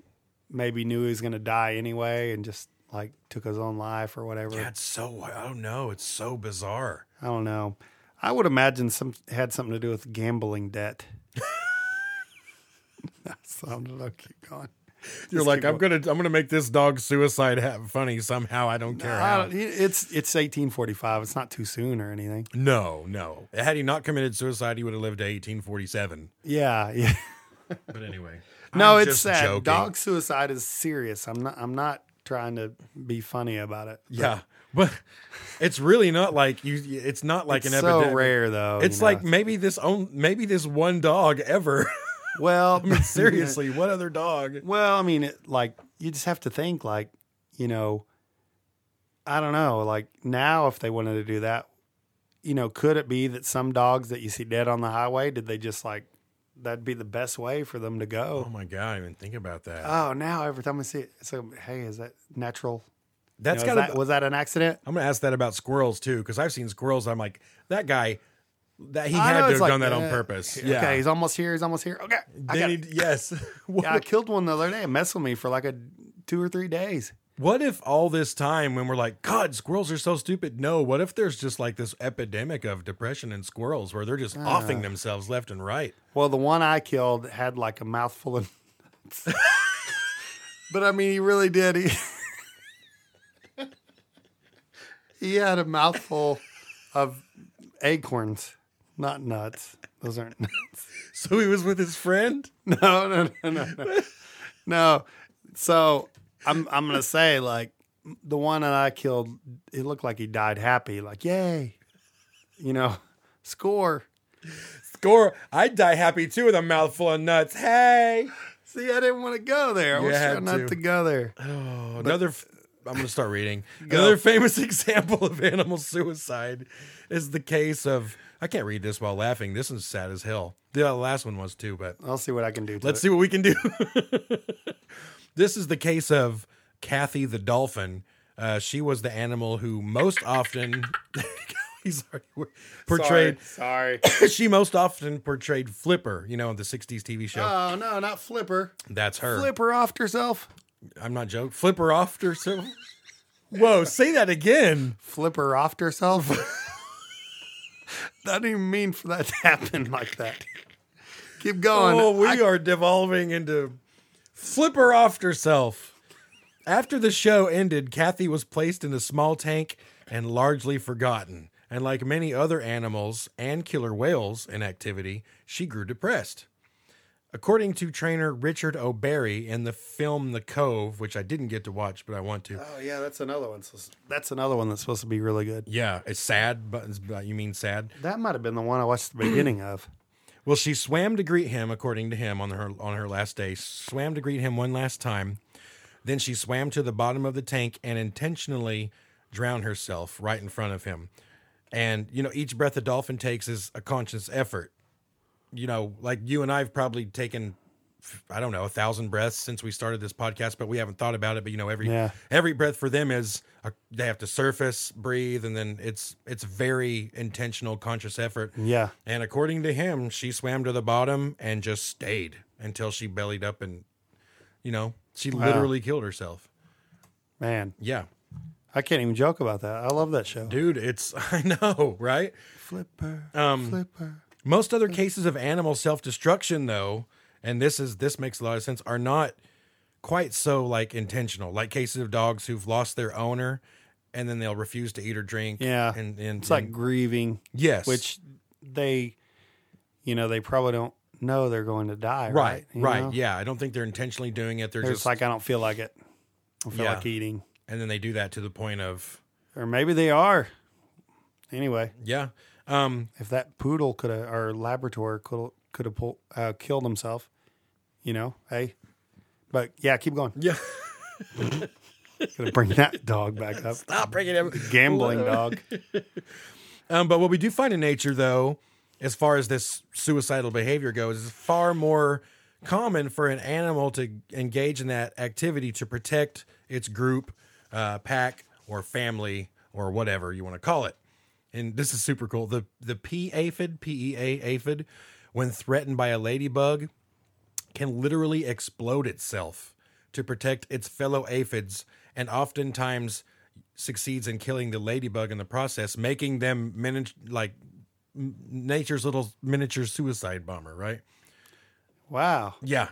maybe knew he was going to die anyway and just like took his own life or whatever? Yeah, it's so I don't know. It's so bizarre. I don't know. I would imagine some had something to do with gambling debt. so I'm gonna keep going. You're Just like, I'm gonna I'm gonna make this dog suicide ha- funny somehow. I don't care I how. don't- it's it's 1845. It's not too soon or anything. No, no. Had he not committed suicide, he would have lived to 1847. Yeah, yeah. But anyway, No, I'm it's just sad. joking. Dog suicide is serious. I'm not. I'm not trying to be funny about it. Yeah, but it's really not like you. It's not like it's an so epidemic. rare though. It's you know. like maybe this own maybe this one dog ever. well, I mean, seriously, what other dog? Well, I mean, it, like you just have to think, like you know, I don't know, like now if they wanted to do that, you know, could it be that some dogs that you see dead on the highway did they just like that'd be the best way for them to go? Oh my god, I didn't even think about that. Oh, now every time I see it, so hey, is that natural? That's you know, got that, was that an accident? I'm gonna ask that about squirrels too, because I've seen squirrels. I'm like, that guy, that he I had know, to have like, done that on uh, purpose. Okay, he's almost here. He's almost here. Okay, I They got need- yes. What, yeah, I killed one the other day. It messed with me for like a two or three days. what if all this time when we're like, God, squirrels are so stupid? No, what if there's just like this epidemic of depression in squirrels where they're just Ah. offing themselves left and right? Well, the one I killed had like a mouthful of nuts. but I mean, he really did. He, he had a mouthful of acorns, not nuts. Those aren't nuts. So he was with his friend? No, no, no, no, no. No. So I'm I'm gonna say like the one that I killed, it looked like he died happy, like yay, you know, score. Score. I'd die happy too with a mouthful of nuts. Hey. See, I didn't want to go there. I You was had trying not to. to go there. Oh, another. F- I'm going to start reading. Go. Another famous example of animal suicide is the case of. I can't read this while laughing. This one's sad as hell. The last one was too, but I'll see what I can do. To let's it. see what we can do. this is the case of Kathy the dolphin. Uh, she was the animal who most often. He's portrayed. Sorry. she most often portrayed Flipper, you know, in the '60s TV show. Oh no, not Flipper. That's her. Flip her off herself. I'm not joking. Flipper off herself. Whoa, say that again. Flip her off herself. I didn't even mean for that to happen like that. Keep going. Oh, we I- are devolving into Flipper off herself. After the show ended, Kathy was placed in a small tank and largely forgotten. And like many other animals and killer whales in activity, she grew depressed. According to trainer Richard O'Barry in the film The Cove, which I didn't get to watch, but I want to. Oh yeah, that's another one. So- That's another one that's supposed to be really good. Yeah, it's sad, but but uh, you mean sad? That might have been the one I watched the beginning of. Well, she swam to greet him, according to him, on her on her last day. Swam to greet him one last time. Then she swam to the bottom of the tank and intentionally drowned herself right in front of him. And you know, each breath a dolphin takes is a conscious effort. You know, like you and I've probably taken, I don't know, a thousand breaths since we started this podcast, but we haven't thought about it. But you know, every Yeah. every breath for them is a, they have to surface, breathe, and then it's it's very intentional, conscious effort. Yeah. And according to him, she swam to the bottom and just stayed until she bellied up and, you know, she literally killed herself. Man, Yeah. I can't even joke about that. I love that show. Dude, it's, I know, right? Flipper. Um, Flipper. Most other cases of animal self destruction, though, and this is, this makes a lot of sense, are not quite so like intentional. Like cases of dogs who've lost their owner and then they'll refuse to eat or drink. Yeah. And, and It's like grieving, yes. which they, you know, they probably don't know they're going to die. Right. right, right. Yeah. I don't think they're intentionally doing it. They're, They're just, just like, I don't feel like it. I feel Yeah. like eating. and then they do that to the point of, Or maybe they are. Anyway, Yeah. Um, If that poodle could have or Labrador could could have pull, uh, killed himself, you know, hey. But yeah, keep going. yeah. Gonna bring that dog back up. Stop bringing him. Gambling dog. Um, but what we do find in nature, though, as far as this suicidal behavior goes, is far more common for an animal to engage in that activity to protect its group, uh, pack, or family, or whatever you want to call it. And this is super cool. The the pea aphid, P E A aphid, when threatened by a ladybug, can literally explode itself to protect its fellow aphids and oftentimes succeeds in killing the ladybug in the process, making them mini- like nature's little miniature suicide bomber, right? Wow. Yeah.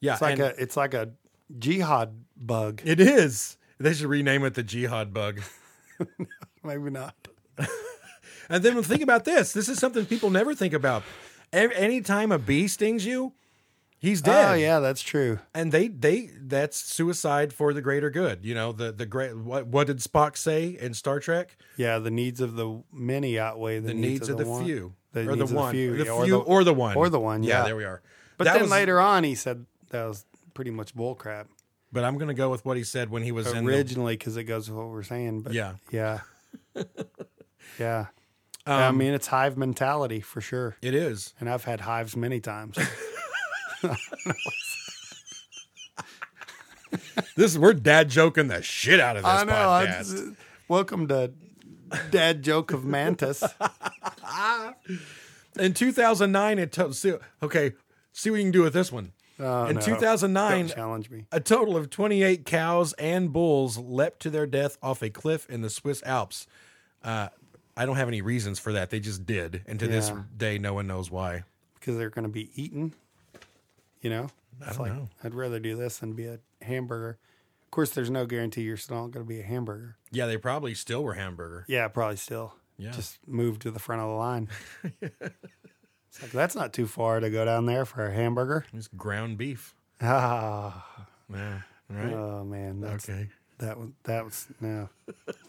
Yeah. It's like and a it's like a jihad bug. it is. They should rename it the jihad bug. Maybe not. And then think about this. This is something people never think about. A- Anytime a bee stings you, he's ah, dead. Oh yeah, that's true. and they they that's suicide for the greater good. You know the the great what what did Spock say in Star Trek? Yeah, the needs of the many outweigh the, The needs, of the, one. few, The or the of the one, few, the few, or the- or the one, or the one, yeah. there we are. But That then was- later on, he said that was pretty much bullcrap But I'm gonna go with what he said when he was originally because it goes with what we're saying. But Yeah. yeah, yeah. Yeah, I mean, it's hive mentality for sure, It is. and I've had hives many times. This we're dad joking the shit out of this I know. Podcast. just- welcome to Dad Joke of Mantis. in 2009, it to- see, okay. See what you can do with this one. Oh, in no. 2009, Don't challenge me. A total of 28 cows and bulls leapt to their death off a cliff in the Swiss Alps. Uh, I don't have any reasons for that. They just did. And to this Yeah. day, no one knows why. because they're going to be eaten. You know, it's don't like know. I'd rather do this than be a hamburger. Of course, there's no guarantee you're still not going to be a hamburger. Yeah, they probably still were hamburger. Yeah, probably still. Yeah. just move to the front of the line. it's like that's not too far to go down there for a hamburger. It's ground beef. Ah, Yeah. Right. oh man, that's, okay. that was that was no.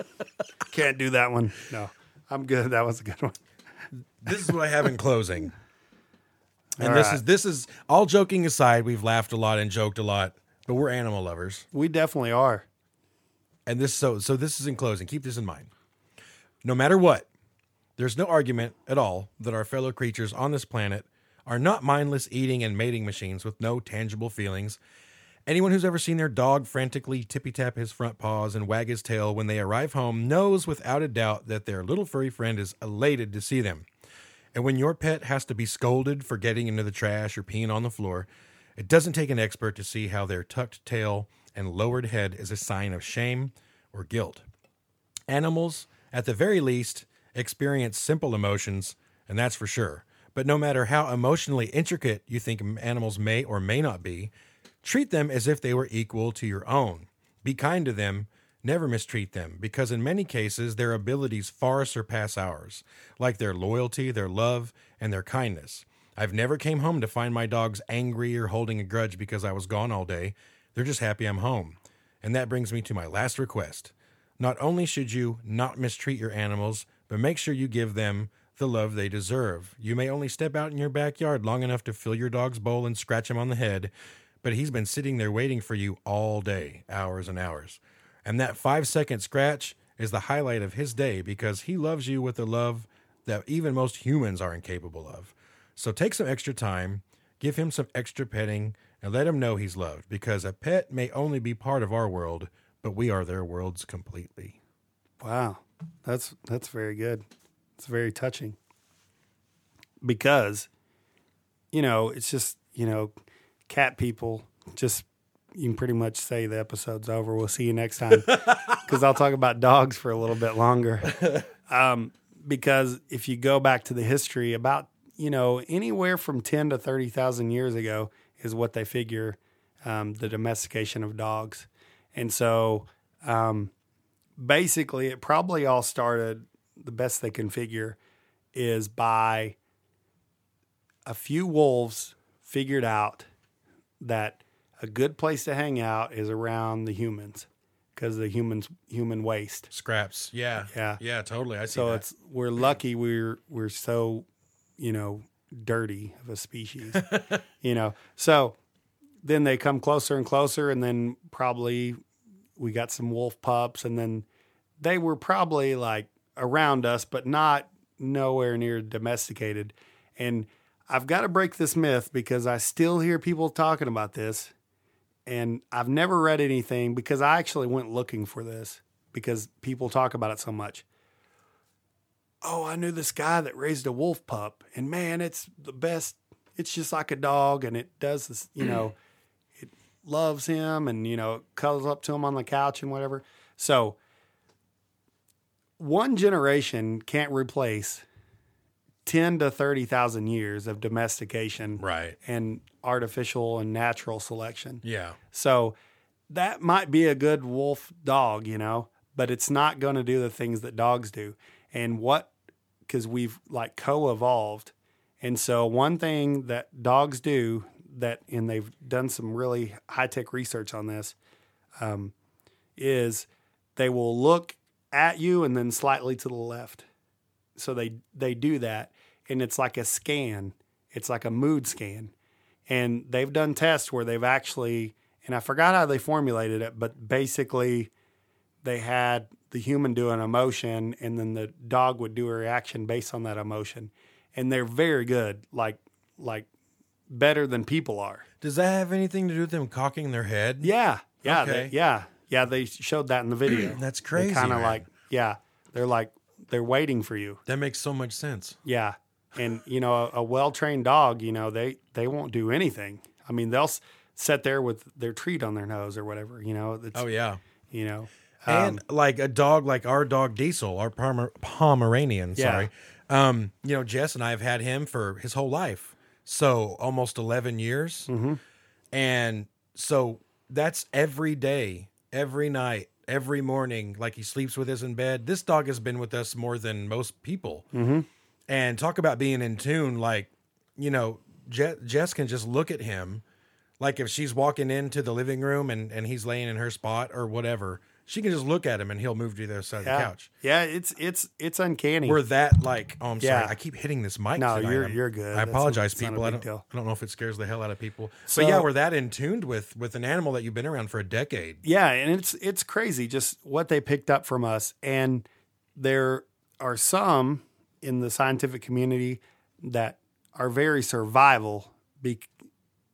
Can't do that one. No, I'm good. That was a good one. This is what I have in closing. And All this right. is this is all joking aside, we've laughed a lot and joked a lot, but we're animal lovers. We definitely are. And this so so this is in closing. Keep this in mind. No matter what, there's no argument at all that our fellow creatures on this planet are not mindless eating and mating machines with no tangible feelings. Anyone who's ever seen their dog frantically tippy tap his front paws and wag his tail when they arrive home knows without a doubt that their little furry friend is elated to see them. And when your pet has to be scolded for getting into the trash or peeing on the floor, it doesn't take an expert to see how their tucked tail and lowered head is a sign of shame or guilt. Animals, at the very least, experience simple emotions, and that's for sure. But no matter how emotionally intricate you think animals may or may not be, treat them as if they were equal to your own. Be kind to them, never mistreat them, because in many cases their abilities far surpass ours, like their loyalty, their love, and their kindness. I've never came home to find my dogs angry or holding a grudge because I was gone all day. They're just happy I'm home. And that brings me to my last request. Not only should you not mistreat your animals, but make sure you give them the love they deserve. You may only step out in your backyard long enough to fill your dog's bowl and scratch him on the head, but he's been sitting there waiting for you all day, hours and hours. And that five second scratch is the highlight of his day because he loves you with a love that even most humans are incapable of. So take some extra time, give him some extra petting, and let him know he's loved because a pet may only be part of our world, but we are their worlds completely. Wow, that's that's very good. It's very touching because you know it's just you know cat people just you can pretty much say the episode's over. We'll see you next time because I'll talk about dogs for a little bit longer. Um, because if you go back to the history, about you know anywhere from ten to thirty thousand years ago is what they figure um, the domestication of dogs, and so um, basically it probably all started. The best they can figure is by a few wolves figured out that a good place to hang out is around the humans because the humans human waste. Scraps. Yeah. Yeah. Yeah. Totally. I see So that. it's we're lucky we're we're so you know dirty of a species, you know. So then they come closer and closer, and then probably we got some wolf pups, and then they were probably like around us, but not nowhere near domesticated. And I've got to break this myth because I still hear people talking about this, and I've never read anything because I actually went looking for this because people talk about it so much oh, I knew this guy that raised a wolf pup, and man, it's the best. It's just like a dog, and it does this, you know, mm. it loves him, and you know, cuddles up to him on the couch and whatever. So, one generation can't replace ten to thirty thousand years of domestication, right. and artificial and natural selection. Yeah. So that might be a good wolf dog, you know, but it's not going to do the things that dogs do. And what, because we've like co evolved. And so one thing that dogs do that, and they've done some really high tech research on this, um, is they will look at you and then slightly to the left. So they they do that, and it's like a scan. It's like a mood scan, and they've done tests where they've actually, and I forgot how they formulated it, but basically, they had the human do an emotion, and then the dog would do a reaction based on that emotion, and they're very good, like like better than people are. Does that have anything to do with them cocking their head? Yeah, yeah, Okay. they, yeah, yeah. They showed that in the video. That's crazy, Kind of like, yeah, they're like they're waiting for you. That makes so much sense. Yeah, and you know, a, a well trained dog, you know, they they won't do anything. I mean, they'll s- sit there with their treat on their nose or whatever. You know, it's, Oh yeah. you know, and like a dog like our dog Diesel, our Pomer- Pomeranian, Yeah. sorry. Um, you know, Jess and I have had him for his whole life. So almost 11 years. Mm-hmm. And so that's every day, every night, every morning, like he sleeps with us in bed. This dog has been with us more than most people. Mm-hmm. And talk about being in tune, like, you know, Je- Jess can just look at him. Like if she's walking into the living room and, and he's laying in her spot or whatever, she can just look at him and he'll move to the other side yeah, of the couch. yeah. It's it's it's uncanny. We're that like, oh, I'm Yeah. sorry. I keep hitting this mic. No, tonight. you're- I'm- you're good. I That's- apologize, a people. I don't, deal. I don't know if it scares the hell out of people. So- but yeah, we're that in tuned with with an animal that you've been around for a decade. Yeah, and it's it's crazy just what they picked up from us. And there are some in the scientific community that are very survival. Be,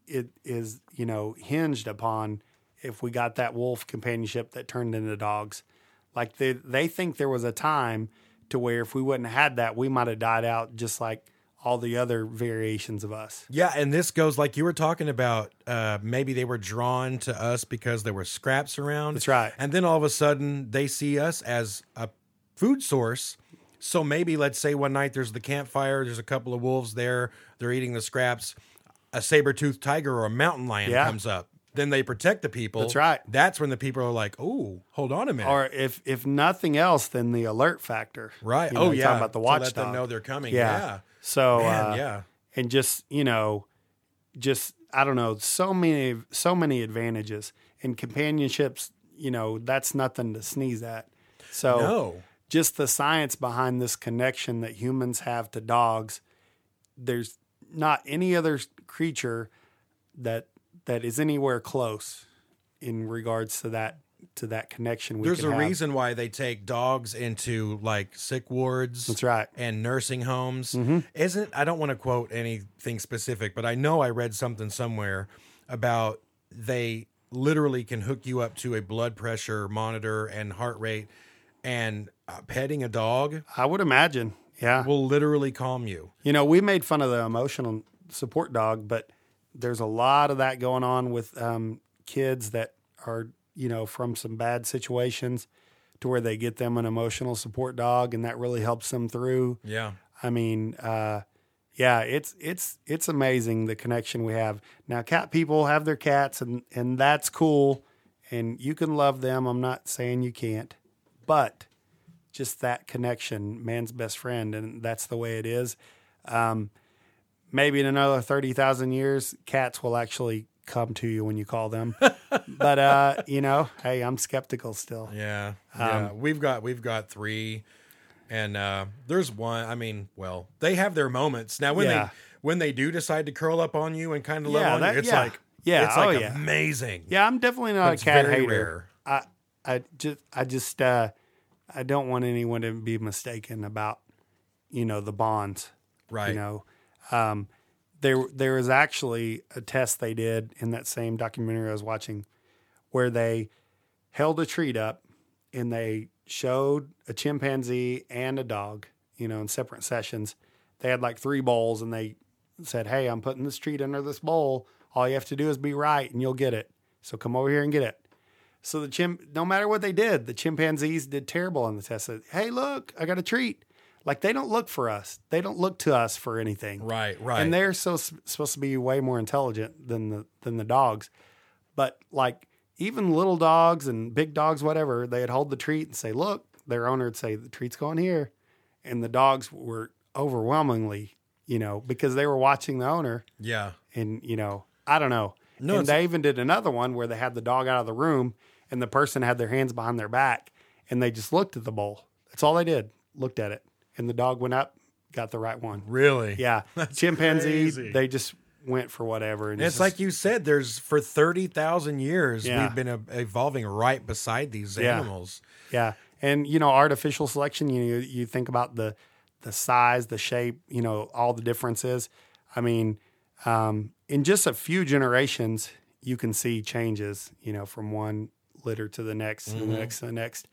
it is you know hinged upon if we got that wolf companionship that turned into dogs. Like they they think there was a time to where if we wouldn't have had that, we might have died out just like all the other variations of us. Yeah, and this goes like you were talking about. Uh, maybe they were drawn to us because there were scraps around. That's right. And then all of a sudden they see us as a food source. So maybe let's say one night there's the campfire, there's a couple of wolves there, they're eating the scraps. A saber-toothed tiger or a mountain lion Yeah. comes up. Then they protect the people. That's right. That's when the people are like, "Oh, hold on a minute." Or if if nothing else, then the alert factor. Right. You know, oh yeah. talking about the watchdog. let them know they're coming. Yeah. Yeah. So Man, uh, yeah. and just you know, just I don't know, so many so many advantages and companionships. You know, that's nothing to sneeze at. So No. just the science behind this connection that humans have to dogs. There's not any other creature that that is anywhere close in regards to that to that connection. We There's a have. reason why they take dogs into like sick wards. That's right. Mm-hmm. And nursing homes. Isn't I don't want to quote anything specific, but I know I read something somewhere about they literally can hook you up to a blood pressure monitor and heart rate and uh, petting a dog I would imagine. Yeah. will literally calm you. You know, we made fun of the emotional support dog, but there's a lot of that going on with um, kids that are, you know, from some bad situations to where they get them an emotional support dog and that really helps them through. Yeah. I mean, uh, yeah, it's it's it's amazing the connection we have. Now cat people have their cats and and that's cool and you can love them. I'm not saying you can't. But just that connection, man's best friend, and that's the way it is. Um, maybe in another thirty thousand years, cats will actually come to you when you call them. but uh, you know, hey, I'm skeptical still. Yeah, Um, yeah. We've got we've got three, and uh, there's one. I mean, well, they have their moments now. When Yeah. they when they do decide to curl up on you and kind of love Yeah, on that- you, it's like Yeah, it's oh, like yeah. amazing. Yeah, I'm definitely not a cat hater. rare. I I just I just uh I don't want anyone to be mistaken about you know the bonds. Right. You know, um, there there was actually a test they did in that same documentary I was watching, where they held a treat up and they showed a chimpanzee and a dog, you know, in separate sessions. They had like three bowls and they said, Hey, I'm putting this treat under this bowl. All you have to do is be right and you'll get it. So come over here and get it. So the chim, no matter what they did, the chimpanzees did terrible on the test. Said, Hey, look, I got a treat. Like they don't look for us. They don't look to us for anything. Right, right. And they're so supposed to be way more intelligent than the than the dogs. But like even little dogs and big dogs, whatever, they'd hold the treat and say, "Look." Their owner would say, "The treat's going here," and the dogs were overwhelmingly, you know, because they were watching the owner. yeah, And you know, I don't know. No, and they even did another one where they had the dog out of the room, and the person had their hands behind their back, and they just looked at the bowl. That's all they did. Looked at it, and the dog went up, got the right one. really. Yeah, chimpanzee. crazy. They just went for whatever, and And it's just- like you said, there's for thirty thousand years Yeah. we've been uh, evolving right beside these Yeah. animals. yeah, and you know, artificial selection. You you think about the the size, the shape, you know, all the differences. I mean, um, in just a few generations, you can see changes. You know, from one litter to the next, to the next, to the next.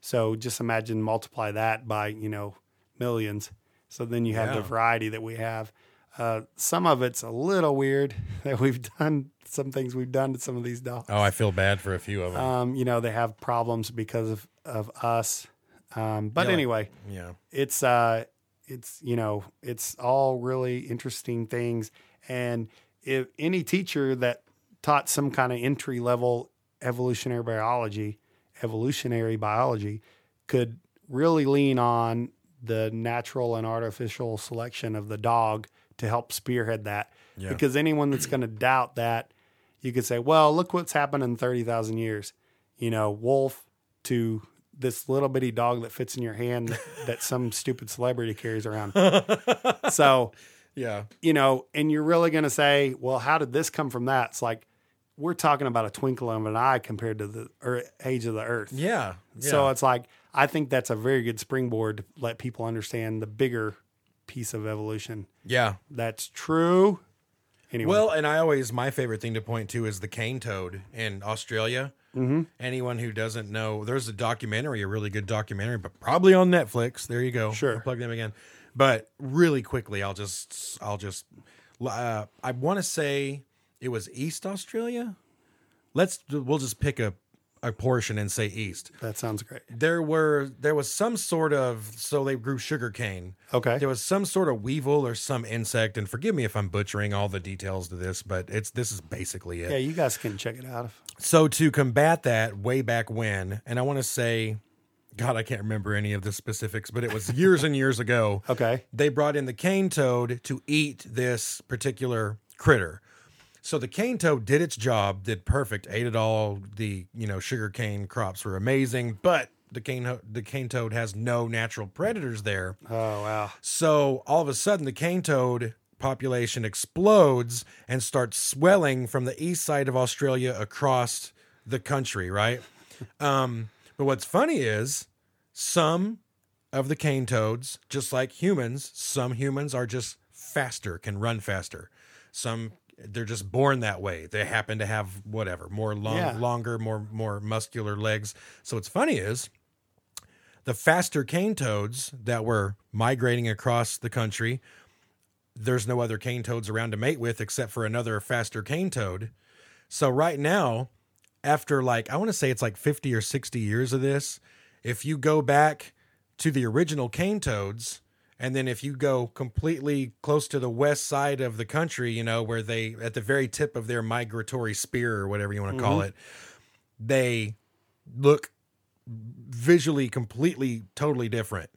So just imagine multiply that by you know millions. So then you have the variety that we have. Uh, some of it's a little weird that we've done some things we've done to some of these dogs. Oh, I feel bad for a few of them. Um, you know, they have problems because of, of us. Um, but Yeah, like- anyway, yeah, it's uh it's you know, it's all really interesting things. And if any teacher that taught some kind of entry level evolutionary biology, evolutionary biology could really lean on the natural and artificial selection of the dog to help spearhead that. Yeah. Because anyone that's going to doubt that, you could say, well, look what's happened in 30,000 years. You know, wolf to this little bitty dog that fits in your hand that, that some stupid celebrity carries around. so, yeah, you know, and you're really going to say, well, how did this come from that? It's like, we're talking about a twinkle of an eye compared to the age of the earth. yeah. yeah. So it's like, I think that's a very good springboard to let people understand the bigger piece of evolution. yeah. That's true. Anyway, Well, and I always my favorite thing to point to is the cane toad in Australia. Mm-hmm. Anyone who doesn't know, there's a documentary, a really good documentary, but probably on Netflix. There you go. Sure. I'll plug them again. But really quickly, I'll just, I'll just, uh, I want to say it was East Australia. Let's, we'll just pick a, a portion and say East. that sounds great. There were, there was some sort of, so they grew sugar cane. Okay. There was some sort of weevil or some insect, and forgive me if I'm butchering all the details to this, but it's this is basically it. Yeah, you guys can check it out. So to combat that, way back when, and I want to say, God, I can't remember any of the specifics, but it was years and years ago. Okay. They brought in the cane toad to eat this particular critter. So the cane toad did its job, did perfect, ate it all. The you know sugar cane crops were amazing, but the cane the cane toad has no natural predators there. Oh, wow. So all of a sudden, the cane toad population explodes and starts swelling from the east side of Australia across the country, right? um, but what's funny is some of the cane toads, just like humans, some humans are just faster, can run faster. Some they're just born that way. They happen to have whatever more long, Yeah. longer, more more muscular legs. So what's funny is the faster cane toads that were migrating across the country, there's no other cane toads around to mate with except for another faster cane toad. So right now, after like I want to say it's like 50 or 60 years of this, if you go back to the original cane toads and then if you go completely close to the west side of the country, you know, where they at the very tip of their migratory spear or whatever you want to mm-hmm. call it, they look visually completely totally different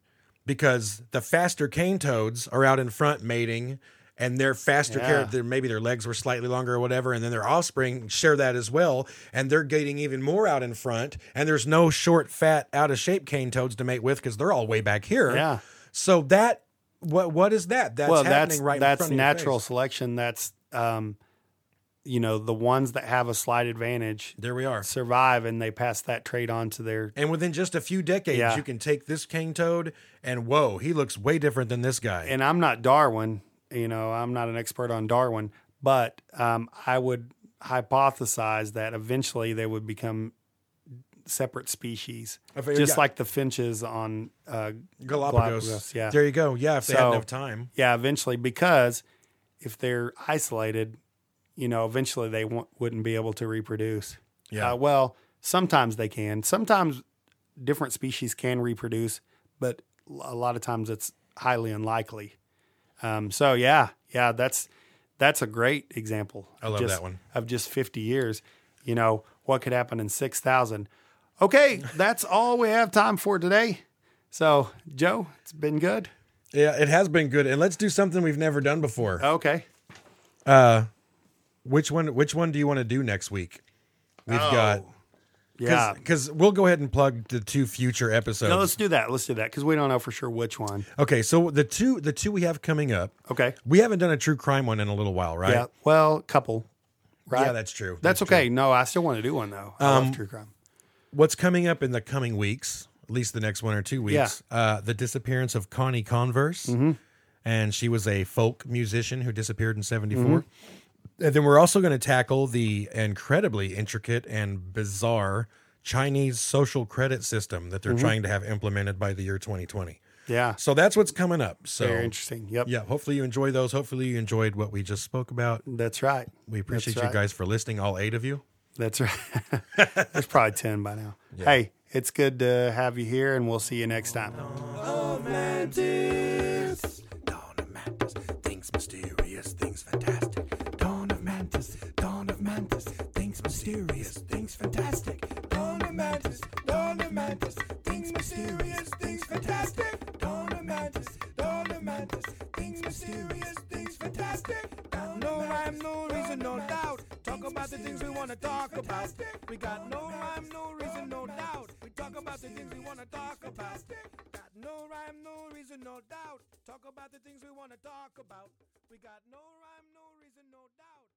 because the faster cane toads are out in front mating and they're faster Yeah. Maybe their legs were slightly longer or whatever, and then their offspring share that as well, and they're getting even more out in front. And there's no short, fat, out of shape cane toads to mate with because they're all way back here. Yeah. So that what what is that? That's well, happening that's right. in that's front of your natural selection. That's um, you know, the ones that have a slight advantage There we are. survive, and they pass that trait on to their. And within just a few decades, Yeah. you can take this cane toad and whoa, he looks way different than this guy. And I'm not Darwin. You know, I'm not an expert on Darwin, but um, I would hypothesize that eventually they would become separate species, just yeah. like the finches on uh, Galapagos. Galapagos, yeah. There you go. Yeah, if they had So- enough time. Yeah, eventually, because if they're isolated, you know, eventually they w- wouldn't be able to reproduce. Yeah. Uh, well, sometimes they can. Sometimes different species can reproduce, but a lot of times it's highly unlikely. Um, so yeah, yeah, that's that's a great example. I love just- that one. of just fifty years. You know what could happen in six thousand. Okay, that's all we have time for today. So, Joe, it's been good. Yeah, it has been good. And let's do something we've never done before. Okay. Uh Which one which one do you want to do next week? We've Oh, got Yeah. because we'll go ahead and plug the two future episodes. No, let's do that. Let's do that because we don't know for sure which one. okay, so the two the two we have coming up. Okay. We haven't done a true crime one in a little while, right? Yeah. Well, a couple. Right. Yeah, that's true. That's, true. okay. No, I still want to do one though. I love true crime. What's coming up in the coming weeks, at least the next one or two weeks, uh, the disappearance of Connie Converse. Mm-hmm. And she was a folk musician who disappeared in 74. Mm-hmm. And then we're also going to tackle the incredibly intricate and bizarre Chinese social credit system that Mm-hmm. they're trying to have implemented by the year 2020. Yeah. So that's what's coming up. So Very interesting. Yep. yeah, hopefully you enjoy those. Hopefully you enjoyed what we just spoke about. That's right. We appreciate That's you guys for listening, all eight of you. That's right. There's probably 10 by now. Hey, it's good to have you here, and we'll see you next time. Mantis. Dawn of Mantis. Things mysterious, things fantastic. Dawn of Mantis. Dawn of Mantis. Things mysterious, things fantastic. Dawn of Mantis. Dawn of Mantis. Things mysterious, things fantastic. Dawn of Mantis. Dawn of Mantis. Things mysterious, things fantastic. Got no rhyme, no reason, no doubt. Talk about the things we want to talk about. We got no rhyme, no reason, no doubt. We talk about the things we want to talk about. Got no rhyme, no reason, no doubt. Talk about the things we want to talk about. We got no rhyme, no reason, no doubt.